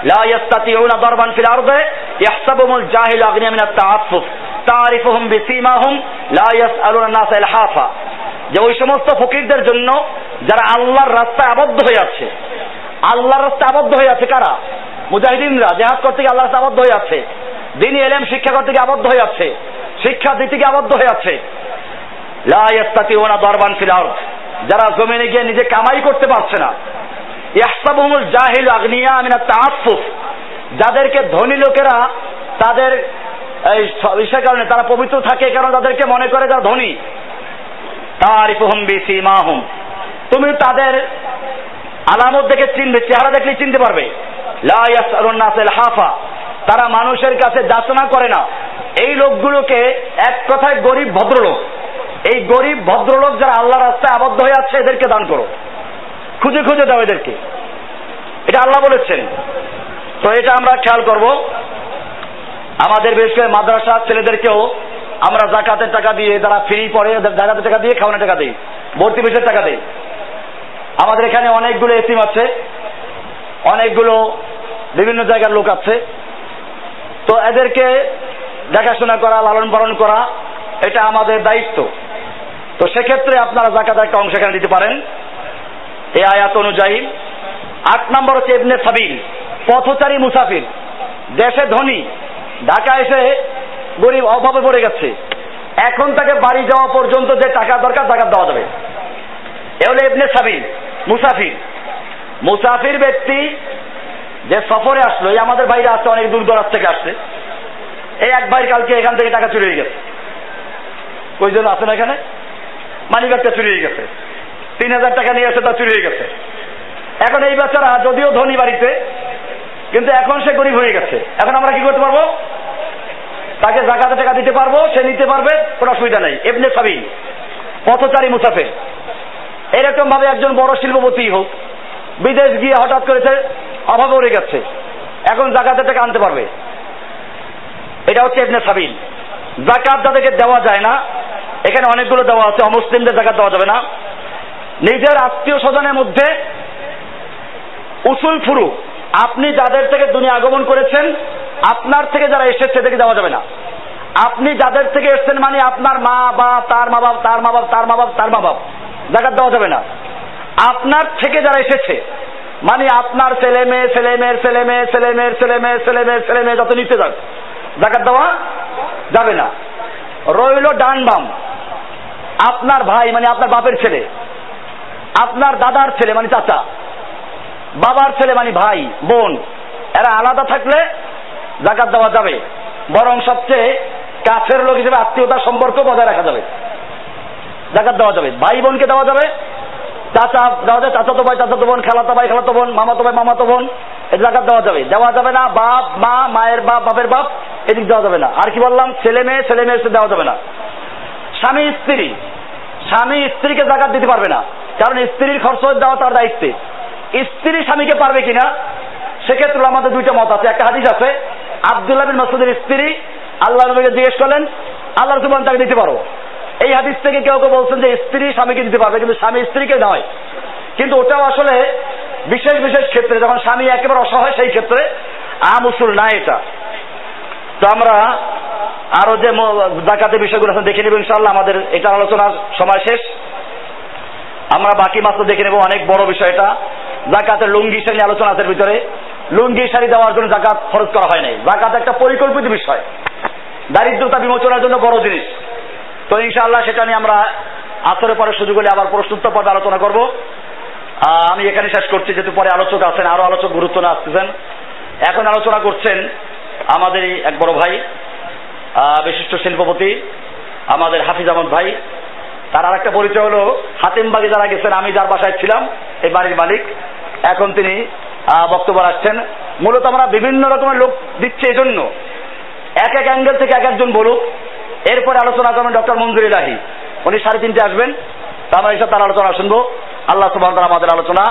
লা ইয়াস্তাতিউনা দারবান ফিল আরদি ইয়াহসাবুহুমুল জাহিলু আগনিয়া মিনাত তাআফফুফ। তারিফুহুম বিসীমাহুম লা ইয়াসআলুনা নাস ইলহাফা। যে ওই সমস্ত ফকিরদের জন্য যারা আল্লাহর রাস্তায় আবদ্ধ হয়ে আছে, আল্লাহর রাস্তায় আবদ্ধ হয়ে আছে কারা? মুজাহিদিনরা, জেহাদ করতে গিয়ে আল্লাহর আবদ্ধ হয়ে আছে। দিনই এলেম শিক্ষা করতে গিয়ে আবদ্ধ হয়ে আছে। শিক্ষা দিতে গিয়ে আবদ্ধ হয়ে আছে। দারবান ফিল যারা জমিনে গিয়ে নিজে কামাই করতে পারছে না। ইয়াহসাবুহুমুল জাহিল আগনিয়া মিনাত তাআফফুফ। যাদেরকে ধনী লোকেরা তাদের এই কারণে তারা পবিত্র থাকে কারণ তাদেরকে মনে করে যারা ধনী। তারিফুহুম বিসীমাহুম। তুমি তাদের আলামত দেখে চিনবে, চেহারা দেখলে চিনতে পারবে। হাফা তারা মানুষের কাছে যাচনা করে না। এই লোকগুলোকে এক কথায় গরিব ভদ্রলোক। এই গরিব ভদ্রলোক যারা আল্লাহ রাস্তায় আবদ্ধ হয়ে আছে, এদেরকে দান করো। খুঁজে খুঁজে দাও এদেরকে। এটা আল্লাহ বলেছেন। তো এটা আমরা খেয়াল করব। আমাদের বিশেষ করে মাদ্রাসা ছেলেদেরকেও আমরা জাকাতের টাকা দিয়ে, যারা ফ্রি পড়ে জাকাতের টাকা দিয়ে খাওয়ানোর টাকা দিই। ভর্তি বিষয়ের টাকা দিই। আমাদের এখানে অনেকগুলো এতিম আছে। অনেকগুলো বিভিন্ন জায়গার লোক আছে। তো এদেরকে দেখাশোনা করা, লালন পালন করা, এটা আমাদের দায়িত্ব। তো সেক্ষেত্রে আপনারা জাকাত একটা অংশ এখানে দিতে পারেন। এই আয়াত অনুযায়ী। আট নম্বর হচ্ছে ইবনে সাবিল, পথচারী মুসাফির। দেশে ধনী ঢাকা এসে গরিব অভাবে পড়ে গেছে। এখন তাকে বাড়ি যাওয়া পর্যন্ত যে টাকা দরকার টাকা দেওয়া যাবে। এ হলো ইবনে সাবিল, মুসাফির। মুসাফির ব্যক্তি যে সফরে আসলো, এই আমাদের বাইরে আসছে অনেক দূর দরাজ থেকে আসছে। এই এক ভাই কালকে এখান থেকে টাকা চুরি হয়ে গেছে। কইজন আছে না এখানে? মানি ব্যাগটা চুরি হয়ে গেছে। তিন হাজার টাকা নিয়ে আসে তা চুরি হয়ে গেছে। এখন এই বেচারা যদিও ধনী বাড়িতে, কিন্তু এখন সে গরিব হয়ে গেছে। এখন আমরা কি করতে পারব? তাকে জাকাতে টাকা দিতে পারব, সে নিতে পারবে, কোনো অসুবিধা নেই। এমনি সাবি, পথচারী মুসাফির। এরকম ভাবে একজন বড় শিল্পপতি হোক, বিদেশ গিয়ে হঠাৎ করেছে অভাবে উড়ে গেছে, এখন জাকাতে টাকা আনতে পারবে। এটা হচ্ছে এমনি সাবিল। জাকাত যাদেরকে দেওয়া যায় না এখানে অনেকগুলো দেওয়া আছে, অমুসলিমদের জাকাত দেওয়া যাবে না। নিজের আত্মীয় স্বজনের মধ্যে উসুল ফুরু। আপনি যাদের থেকে দুনিয়া আগমন করেছেন, আপনার থেকে যারা এসেছে সেদেরকে দেওয়া যাবে না। আপনি যাদের থেকে এসছেন মানে আপনার মা, বা তার মা বাপ, তার মা বাপ, তার মা বাপ, তার মা বাপ। জাকাত দেওয়া যাবে না। আপনার থেকে যারা এসেছে মানে আপনার ছেলে মেয়ে, ছেলে মেয়ের ছেলে মেয়ে, ছেলে মেয়ের ছেলে মেয়ের ছেলে মেয়ের ছেলে মেয়ে, যত নিতে যাক, জাকাত দেওয়া যাবে না। রইল ডান বাম। আপনার ভাই মানে আপনার বাপের ছেলে, আপনার দাদার ছেলে মানে চাচা, বাবার ছেলে মানে ভাই, বোন, এরা আলাদা থাকলে জাকাত দেওয়া যাবে। বরং সবচেয়ে কাছের লোক হিসেবে আত্মীয়তার সম্পর্ক বজায় রাখা যাবে। জাকাত দেওয়া যাবে। ভাই বোনকে দেওয়া যাবে। চাচা দেওয়া যাবে। চাচাতো ভাই, চাচাতো বোন, খেলাতো ভাই, খেলাতো বোন, মামাতো ভাই, মামাতো বোন এই জাকাত দেওয়া যাবে। দেওয়া যাবে না। বাপ, মা, মায়ের বাপ, বাপের বাপ, এদিক দেওয়া যাবে না। আর কি বললাম? ছেলে মেয়ে ছেলে মেয়ে দেওয়া যাবে না। স্বামী স্ত্রী। স্বামী স্ত্রীকে জাকাত দিতে পারবে না। কারণ স্ত্রীর খরচ দেওয়া তার দায়িত্বে। স্ত্রী স্বামীকে পারবে কিনা, সেক্ষেত্রে আমাদের দুইটা মত আছে। একটা হাদিস আছে, আবদুল্লাহ বিন মাসুদের স্ত্রী আল্লাহ নবীকে জিজ্ঞেস করলেন আল্লাহ রসুল তাকে দিতে পারো? এই হাদিস থেকে কেউ কেউ বলছেন যে স্ত্রী স্বামীকে দিতে পারবে, কিন্তু স্বামী স্ত্রীকে নয়। কিন্তু ওটাও আসলে বিশেষ বিশেষ ক্ষেত্রে যখন স্বামী একেবারে অসহায়, সেই ক্ষেত্রে আম উসুল না এটা। তো আমরা আরও যে জাকাতের বিষয়গুলো আছে দেখে নেব ইনশাল্লাহ আমাদের এটা আলোচনার সময় শেষ। আমরা বাকি মাত্র দেখে নেব অনেক বড় বিষয় এটা জাকাতের লুঙ্গি নিয়ে আলোচনা আছে ভিতরে। লুঙ্গি শাড়ি দেওয়ার জন্য জাকাত খরচ করা হয় নাই। জাকাত একটা পরিকল্পিত বিষয়। দারিদ্রতা বিমোচনের জন্য বড় জিনিস। তো ইনশাআল্লাহ সেটা নিয়ে আমরা আসরের পরে সুযোগ হলে আবার প্রশ্নোত্তর পর্বে আলোচনা করব। আমি এখানে শেষ করছি, যেহেতু পরে আলোচক আছেন, আরও আলোচক গুরুত্ব না আসতেছেন। এখন আলোচনা করছেন আমাদের এক বড় ভাই বিশিষ্ট শিল্পপতি, আমাদের হাফিজ আহমদ ভাই, তার আর একটা পরিচয় হলো হাতিমবাগে যারা গেছেন, আমি যার বাসায় ছিলাম, এই বাড়ির মালিক, এখন তিনি বক্তব্য রাখছেন। মূলত আমরা বিভিন্ন রকমের লোক দিচ্ছি এই জন্য এক এক অ্যাঙ্গেল থেকে এক একজন বলুক। এরপরে আলোচনা করবেন ডক্টর মঞ্জুর ইলাহি। উনি সাড়ে তিনটে আসবেন। তা আমরা এসব তার আলোচনা শুনব। আল্লাহ সুবাহ আমাদের আলোচনা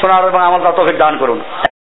শোনার এবং আমার তৌফিক দান করুন।